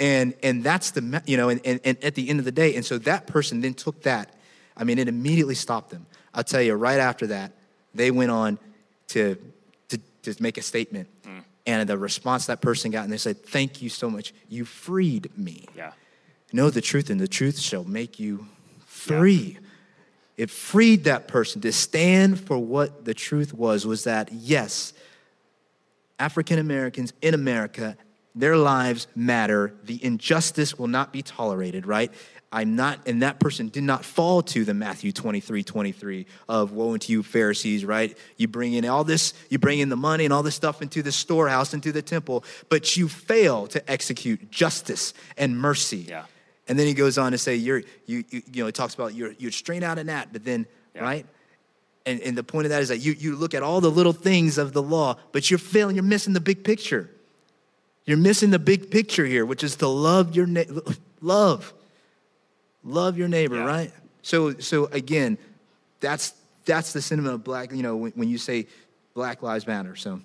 And, and that's the, you know, and, and, and at the end of the day, and so that person then took that. I mean, it immediately stopped them. I'll tell you, right after that, they went on to, to, to make a statement. Mm. And the response that person got, and they said, Thank you so much. You freed me. Yeah. Know the truth, and the truth shall make you free. Yeah. It freed that person to stand for what the truth was, was that, yes, African Americans in America, their lives matter. The injustice will not be tolerated, right? I'm not, and that person did not fall to the Matthew 23, 23 of woe unto you, Pharisees, right? You bring in all this, you bring in the money and all this stuff into the storehouse, into the temple, but you fail to execute justice and mercy. Yeah. And then he goes on to say, you're, you, you, you know, he talks about you're, you're straight out of that, but then, yeah. right? And, and the point of that is that you, you look at all the little things of the law, but you're failing, you're missing the big picture. You're missing the big picture here, which is to love your na- love. Love your neighbor, yeah. right? So so again, that's that's the sentiment of black, you know, when, when you say Black Lives Matter. So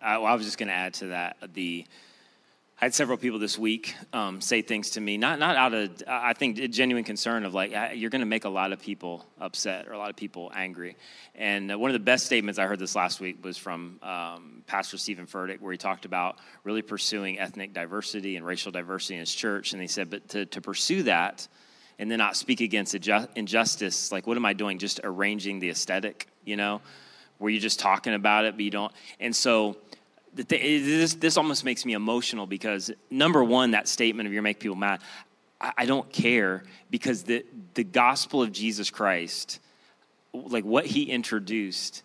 I, well, I was just going to add to that the I had several people this week um, say things to me, not not out of I think genuine concern of like you're going to make a lot of people upset or a lot of people angry. And uh, one of the best statements I heard this last week was from um, Pastor Steven Furtick, where he talked about really pursuing ethnic diversity and racial diversity in his church. And he said, but to, to pursue that and then not speak against injustice, like what am I doing? Just arranging the aesthetic, you know, where you're just talking about it, but you don't. And so this, this almost makes me emotional because number one, that statement of you're make people mad, I, I don't care because the, the gospel of Jesus Christ, like what he introduced,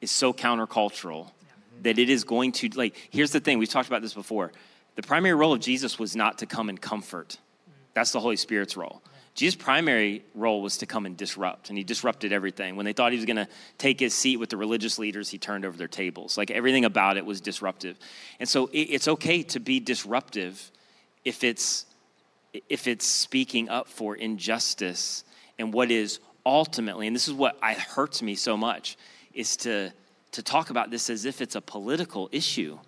is so countercultural that it is going to, like, here's the thing, we've talked about this before. The primary role of Jesus was not to come and comfort, that's the Holy Spirit's role. Jesus' primary role was to come and disrupt, and he disrupted everything. When they thought he was going to take his seat with the religious leaders, he turned over their tables. Like everything about it was disruptive. And so it's okay to be disruptive if it's if it's speaking up for injustice and what is ultimately, and this is what I, hurts me so much, is to to talk about this as if it's a political issue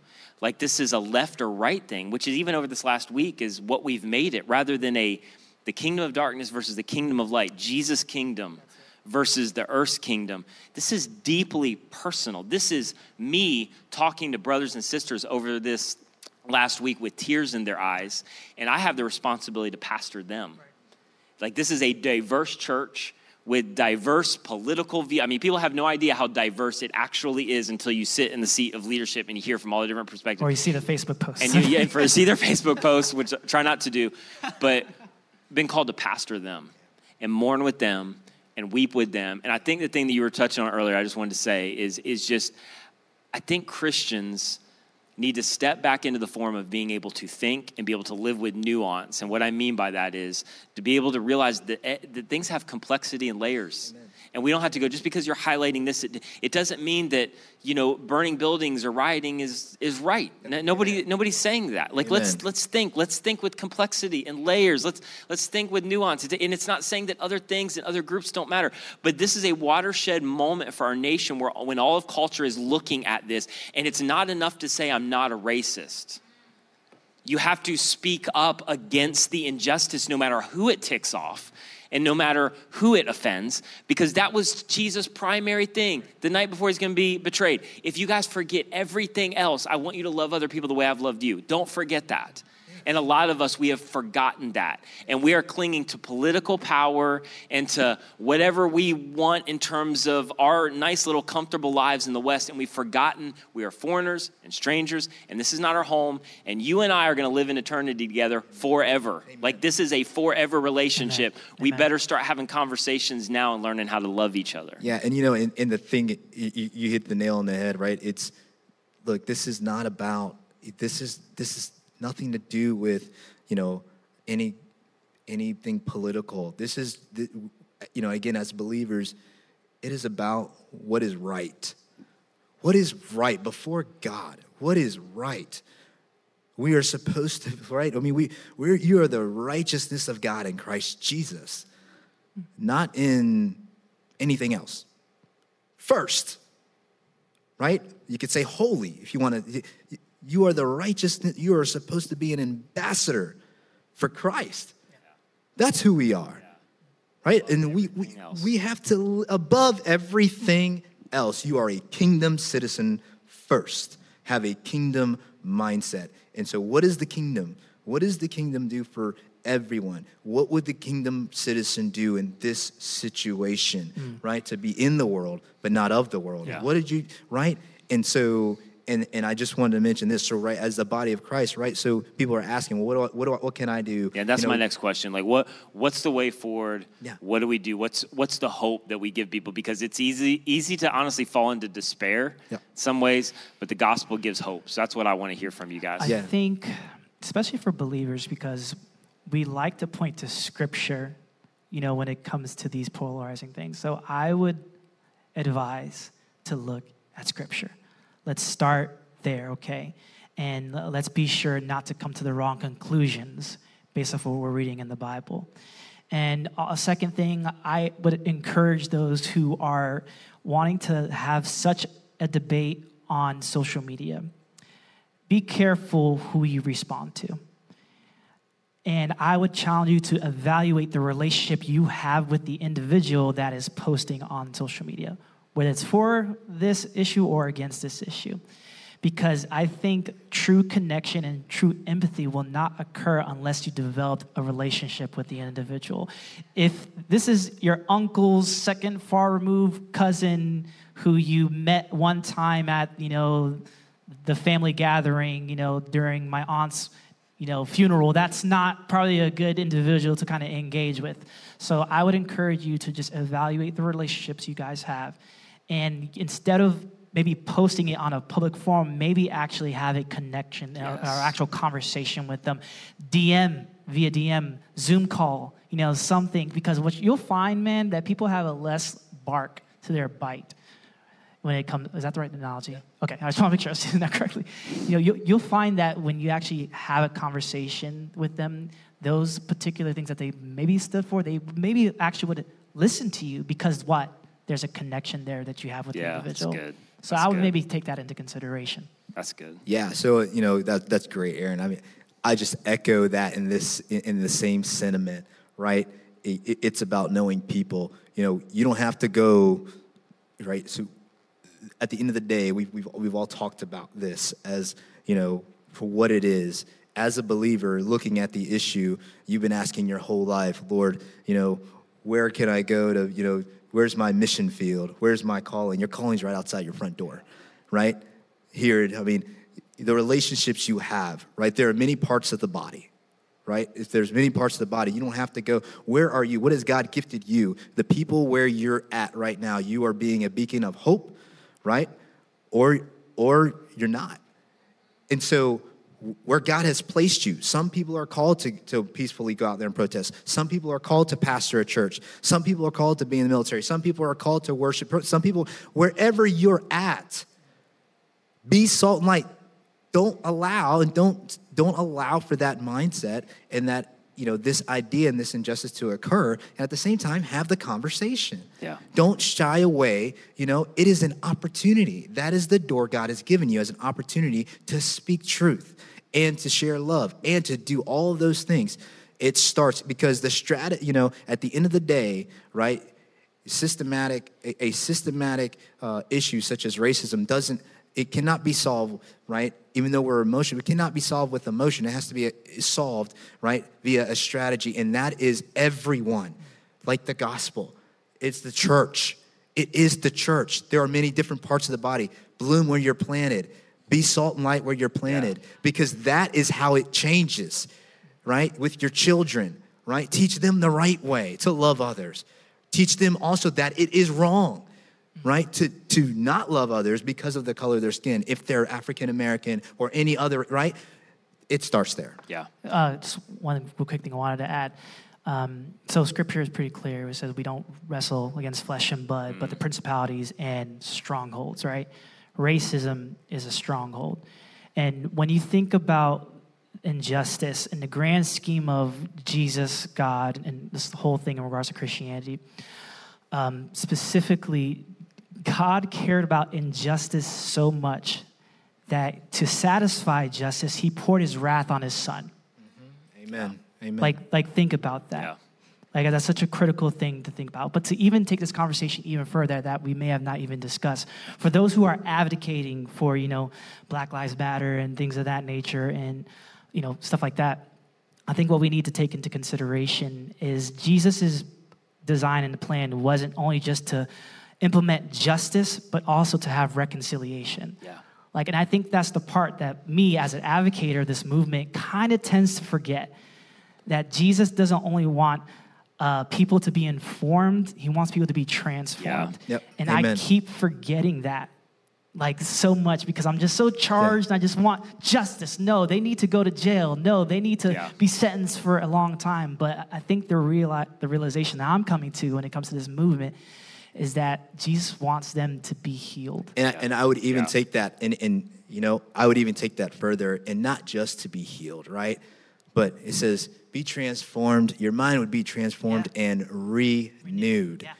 like this is a left or right thing, which is even over this last week is what we've made it rather than a the kingdom of darkness versus the kingdom of light, Jesus' kingdom versus the earth's kingdom. This is deeply personal. This is me talking to brothers and sisters over this last week with tears in their eyes, and I have the responsibility to pastor them. Like, this is a diverse church with diverse political view. I mean, people have no idea how diverse it actually is until you sit in the seat of leadership and you hear from all the different perspectives. Or you see the Facebook posts. And you, yeah, for, see their Facebook posts, which I try not to do. But been called to pastor them and mourn with them and weep with them. And I think the thing that you were touching on earlier, I just wanted to say is, is just, I think Christians need to step back into the form of being able to think and be able to live with nuance. And what I mean by that is to be able to realize that, eh, that things have complexity and layers. Amen. And we don't have to go just because you're highlighting this. It, it, doesn't mean that you know burning buildings or rioting is is right. Nobody nobody's saying that. Like Amen. let's let's think. Let's think with complexity and layers. Let's let's think with nuance. And it's not saying that other things and other groups don't matter. But this is a watershed moment for our nation where when all of culture is looking at this, and it's not enough to say I'm not a racist. You have to speak up against the injustice no matter who it ticks off and no matter who it offends, because that was Jesus' primary thing the night before he's going to be betrayed. If you guys forget everything else, I want you to love other people the way I've loved you. Don't forget that. And a lot of us, we have forgotten that. And we are clinging to political power and to whatever we want in terms of our nice little comfortable lives in the West. And we've forgotten we are foreigners and strangers, and this is not our home. And you and I are going to live in eternity together forever. Amen. Like this is a forever relationship. Amen. We Amen. better start having conversations now and learning how to love each other. Yeah. And you know, in, in the thing, you, you hit the nail on the head, right? It's, look, this is not about, this is, this is, nothing to do with, you know, any anything political. This is, the, you know, again, as believers, it is about what is right. What is right before God? What is right? We are supposed to, right? I mean, we, we're, you are the righteousness of God in Christ Jesus, not in anything else. First, right? You could say holy if you want to. You are the righteousness, you are supposed to be an ambassador for Christ. That's who we are. Right? And we, we, we have to, above everything else, you are a kingdom citizen first. Have a kingdom mindset. And so, what is the kingdom? What does the kingdom do for everyone? What would the kingdom citizen do in this situation, mm. right? To be in the world, but not of the world. Yeah. What did you, right? And so, and, and I just wanted to mention this. So, right, as the body of Christ, right? So people are asking, well, what, do I, what, do I, what can I do? Yeah, that's you know, my next question. Like, what what's the way forward? Yeah. What do we do? What's what's the hope that we give people? Because it's easy easy to honestly fall into despair yeah. some ways, but the gospel gives hope. So that's what I want to hear from you guys. I yeah. think, especially for believers, because we like to point to Scripture, you know, when it comes to these polarizing things. So I would advise to look at Scripture Let's start there, okay? And let's be sure not to come to the wrong conclusions based off what we're reading in the Bible. And a second thing, I would encourage those who are wanting to have such a debate on social media be careful who you respond to. And I would challenge you to evaluate the relationship you have with the individual that is posting on social media whether it's for this issue or against this issue. Because I think true connection and true empathy will not occur unless you develop a relationship with the individual. If this is your uncle's second far removed cousin who you met one time at, you know, the family gathering, you know, during my aunt's you know, funeral, that's not probably a good individual to kind of engage with. So I would encourage you to just evaluate the relationships you guys have and instead of maybe posting it on a public forum, maybe actually have a connection uh, yes. or, or, actual conversation with them. DM via DM, Zoom call, you know, something. Because what you'll find, man, that people have a less bark to their bite when it comes. Is that the right analogy? Yeah. Okay, I just want to make sure I was using that correctly. You know, you, you'll find that when you actually have a conversation with them, those particular things that they maybe stood for, they maybe actually would listen to you because what? There's a connection there that you have with yeah, the individual. That's good. So that's I would good. maybe take that into consideration. That's good. Yeah. So you know that that's great, Aaron. I mean, I just echo that in this in, in the same sentiment, right? It, it's about knowing people. You know, you don't have to go, right? So at the end of the day, we've we've we've all talked about this as you know for what it is. As a believer, looking at the issue, you've been asking your whole life, Lord, you know, where can I go to, you know, Where's my mission field? Where's my calling? Your calling's right outside your front door, right? Here, I mean, the relationships you have, right? There are many parts of the body, right? If there's many parts of the body, you don't have to go, where are you? What has God gifted you? The people where you're at right now, you are being a beacon of hope, right? Or or you're not. And so, where God has placed you, some people are called to, to peacefully go out there and protest. Some people are called to pastor a church. Some people are called to be in the military. Some people are called to worship. Some people, wherever you're at, be salt and light. Don't allow and don't don't allow for that mindset and that you know this idea and this injustice to occur and at the same time have the conversation yeah don't shy away you know it is an opportunity that is the door god has given you as an opportunity to speak truth and to share love and to do all of those things it starts because the strategy you know at the end of the day right systematic a, a systematic uh, issue such as racism doesn't it cannot be solved, right? Even though we're emotional, it cannot be solved with emotion. It has to be solved, right, via a strategy. And that is everyone, like the gospel. It's the church. It is the church. There are many different parts of the body. Bloom where you're planted. Be salt and light where you're planted. Yeah. Because that is how it changes, right? With your children, right? Teach them the right way to love others. Teach them also that it is wrong right? To, to not love others because of the color of their skin, if they're African American or any other, right? It starts there. Yeah. Uh, just one quick thing I wanted to add. Um, so scripture is pretty clear. It says we don't wrestle against flesh and blood, but the mm. principalities and strongholds, right? Racism is a stronghold. And when you think about injustice in the grand scheme of Jesus, God, and this whole thing in regards to Christianity, um, specifically God cared about injustice so much that to satisfy justice, he poured his wrath on his son. Mm-hmm. Amen. Amen. Like, like think about that. Yeah. Like that's such a critical thing to think about. But to even take this conversation even further, that we may have not even discussed, for those who are advocating for you know Black Lives Matter and things of that nature, and you know stuff like that, I think what we need to take into consideration is Jesus's design and the plan wasn't only just to implement justice, but also to have reconciliation. Yeah. Like, and I think that's the part that me, as an advocate of this movement, kind of tends to forget that Jesus doesn't only want uh, people to be informed, he wants people to be transformed. Yeah. Yep. And Amen. I keep forgetting that like so much because I'm just so charged yeah. I just want justice. No, they need to go to jail. No, they need to yeah. be sentenced for a long time. But I think the real the realization that I'm coming to when it comes to this movement is that Jesus wants them to be healed. And, I, and I would even yeah. take that, and, and, you know, I would even take that further, and not just to be healed, right? But it says, be transformed, your mind would be transformed yeah. and renewed. Yeah.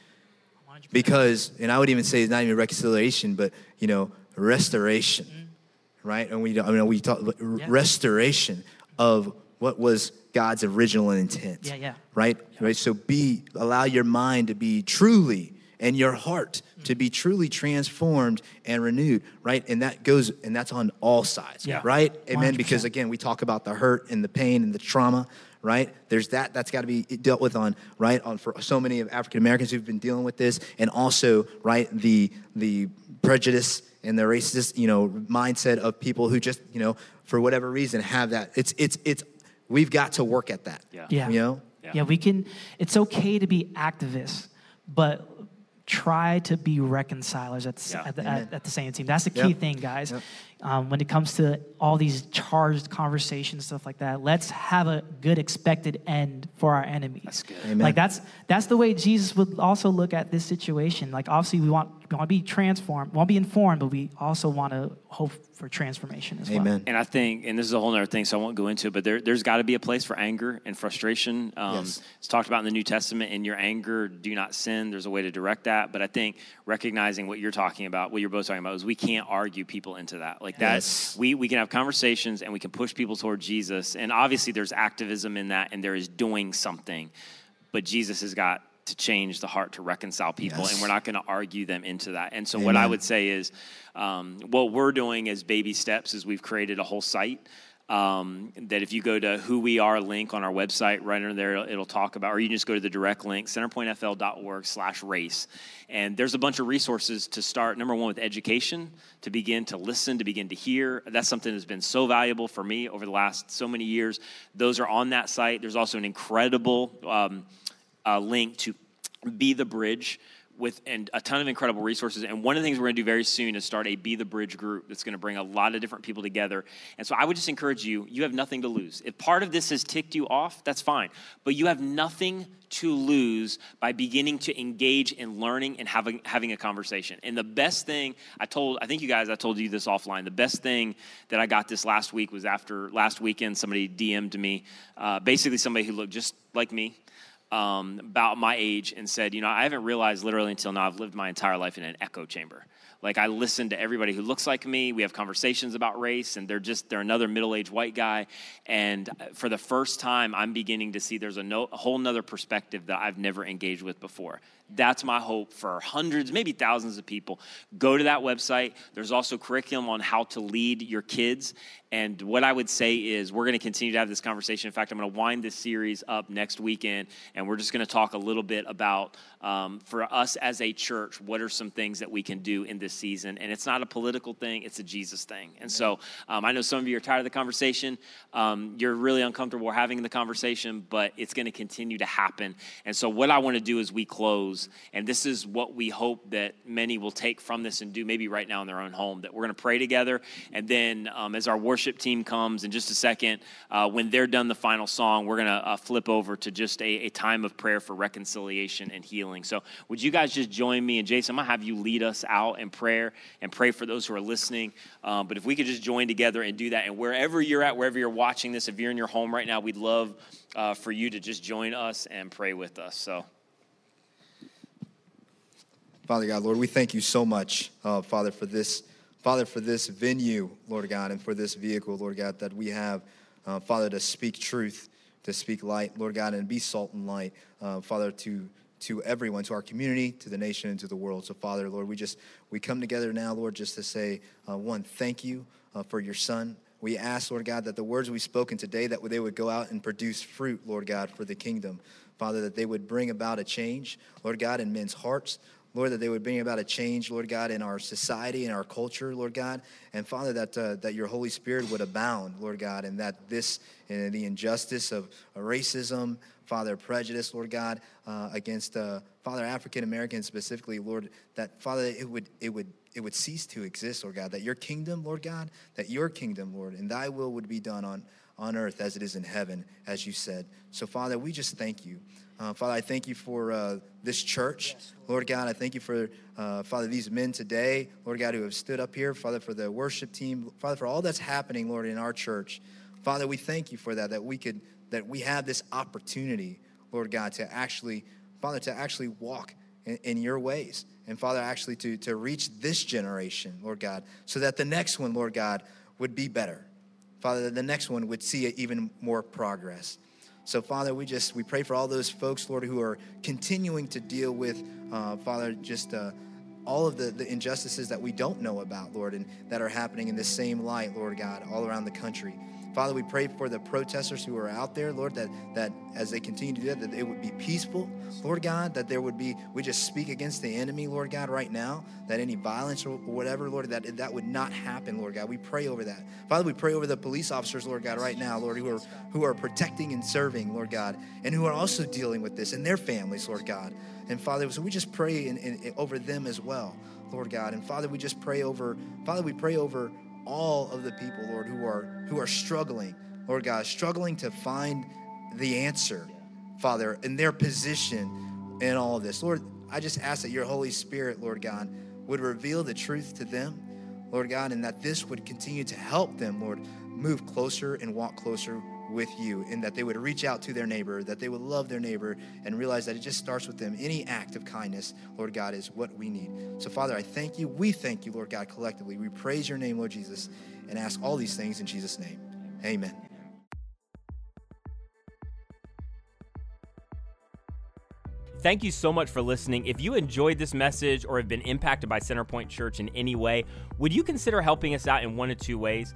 Because, and I would even say it's not even reconciliation, but, you know, restoration, mm-hmm. right? And we, I mean, we talk restoration of what was God's original intent. Yeah, yeah. Right? Yeah. Right? So be allow your mind to be truly and your heart to be truly transformed and renewed, right? And that goes, and that's on all sides, yeah. right? Amen. 100%. Because again, we talk about the hurt and the pain and the trauma, right? There's that that's got to be dealt with on, right? On for so many of African Americans who've been dealing with this, and also, right, the the prejudice and the racist, you know, mindset of people who just, you know, for whatever reason have that. It's it's it's we've got to work at that. Yeah. yeah. You know? Yeah. yeah, we can it's okay to be activists, but try to be reconcilers at the, yeah. at, the at, at, the same team. That's the key yep. thing, guys. Yep. Um, when it comes to all these charged conversations, stuff like that, let's have a good expected end for our enemies. That's good. Amen. Like that's that's the way Jesus would also look at this situation. Like obviously we want we want to be transformed, we want to be informed, but we also want to hope for transformation as well. Amen. well. And I think, and this is a whole other thing, so I won't go into it, but there, has got to be a place for anger and frustration. Um, yes. It's talked about in the New Testament. In your anger, do not sin. There's a way to direct that. But I think recognizing what you're talking about, what you're both talking about, is we can't argue people into that. Like that, yes. we, we can have conversations and we can push people toward Jesus. And obviously, there's activism in that, and there is doing something. But Jesus has got to change the heart to reconcile people, yes. and we're not going to argue them into that. And so, Amen. what I would say is, um, what we're doing as baby steps is we've created a whole site. Um, that if you go to who we are link on our website right under there it'll talk about or you can just go to the direct link centerpointfl.org slash race and there's a bunch of resources to start number one with education to begin to listen to begin to hear that's something that's been so valuable for me over the last so many years those are on that site there's also an incredible um, uh, link to be the bridge with and a ton of incredible resources. And one of the things we're going to do very soon is start a Be the Bridge group that's going to bring a lot of different people together. And so I would just encourage you, you have nothing to lose. If part of this has ticked you off, that's fine. But you have nothing to lose by beginning to engage in learning and having having a conversation. And the best thing I told, I think you guys, I told you this offline. The best thing that I got this last week was after last weekend, somebody DM'd me, uh, basically somebody who looked just like me, um, about my age and said, you know, I haven't realized literally until now I've lived my entire life in an echo chamber. Like I listen to everybody who looks like me. We have conversations about race, and they're just they're another middle-aged white guy. And for the first time, I'm beginning to see there's a, no, a whole nother perspective that I've never engaged with before. That's my hope for hundreds, maybe thousands of people. Go to that website. There's also curriculum on how to lead your kids. And what I would say is, we're going to continue to have this conversation. In fact, I'm going to wind this series up next weekend, and we're just going to talk a little bit about, um, for us as a church, what are some things that we can do in this season. And it's not a political thing, it's a Jesus thing. And so um, I know some of you are tired of the conversation. Um, you're really uncomfortable having the conversation, but it's going to continue to happen. And so, what I want to do as we close and this is what we hope that many will take from this and do maybe right now in their own home. That we're going to pray together. And then um, as our worship team comes in just a second, uh, when they're done the final song, we're going to uh, flip over to just a, a, time of prayer for reconciliation and healing. So would you guys just join me? And Jason, I'm going to have you lead us out in prayer and pray for those who are listening. Um, but if we could just join together and do that. And wherever you're at, wherever you're watching this, if you're in your home right now, we'd love uh, for you to just join us and pray with us. So. Father God, Lord, we thank you so much, uh, Father, for this, Father, for this venue, Lord God, and for this vehicle, Lord God, that we have, uh, Father, to speak truth, to speak light, Lord God, and be salt and light, uh, Father, to to everyone, to our community, to the nation, and to the world. So, Father, Lord, we just we come together now, Lord, just to say uh, one, thank you uh, for your Son. We ask, Lord God, that the words we've spoken today, that they would go out and produce fruit, Lord God, for the kingdom. Father, that they would bring about a change, Lord God, in men's hearts. Lord, that they would bring about a change, Lord God, in our society and our culture, Lord God. And Father, that, uh, that your Holy Spirit would abound, Lord God, and that this, and the injustice of racism, Father, prejudice, Lord God, uh, against uh, Father African Americans specifically, Lord, that Father, it would, it would, it would cease to exist, Lord God. That your kingdom, Lord God, that your kingdom, Lord, and Thy will would be done on on earth as it is in heaven, as you said. So, Father, we just thank you. Uh, Father, I thank you for uh, this church. Lord God, I thank you for, uh, Father, these men today, Lord God, who have stood up here. Father, for the worship team. Father, for all that's happening, Lord, in our church. Father, we thank you for that, that we could, that we have this opportunity, Lord God, to actually, Father, to actually walk in, in your ways. And Father, actually to, to reach this generation, Lord God, so that the next one, Lord God, would be better. Father, that the next one would see even more progress. So, Father, we just we pray for all those folks, Lord, who are continuing to deal with, uh, Father, just uh, all of the, the injustices that we don't know about, Lord, and that are happening in the same light, Lord God, all around the country. Father, we pray for the protesters who are out there, Lord, that, that as they continue to do that, that it would be peaceful, Lord God, that there would be, we just speak against the enemy, Lord God, right now, that any violence or whatever, Lord, that that would not happen, Lord God. We pray over that. Father, we pray over the police officers, Lord God, right now, Lord, who are who are protecting and serving, Lord God, and who are also dealing with this and their families, Lord God. And Father, so we just pray in, in, over them as well, Lord God. And Father, we just pray over, Father, we pray over all of the people, Lord, who are who are struggling, Lord God, struggling to find the answer, Father, in their position in all of this. Lord, I just ask that your Holy Spirit, Lord God, would reveal the truth to them, Lord God, and that this would continue to help them, Lord, move closer and walk closer with you, and that they would reach out to their neighbor, that they would love their neighbor, and realize that it just starts with them. Any act of kindness, Lord God, is what we need. So, Father, I thank you. We thank you, Lord God, collectively. We praise your name, Lord Jesus, and ask all these things in Jesus' name. Amen. Thank you so much for listening. If you enjoyed this message or have been impacted by Centerpoint Church in any way, would you consider helping us out in one of two ways?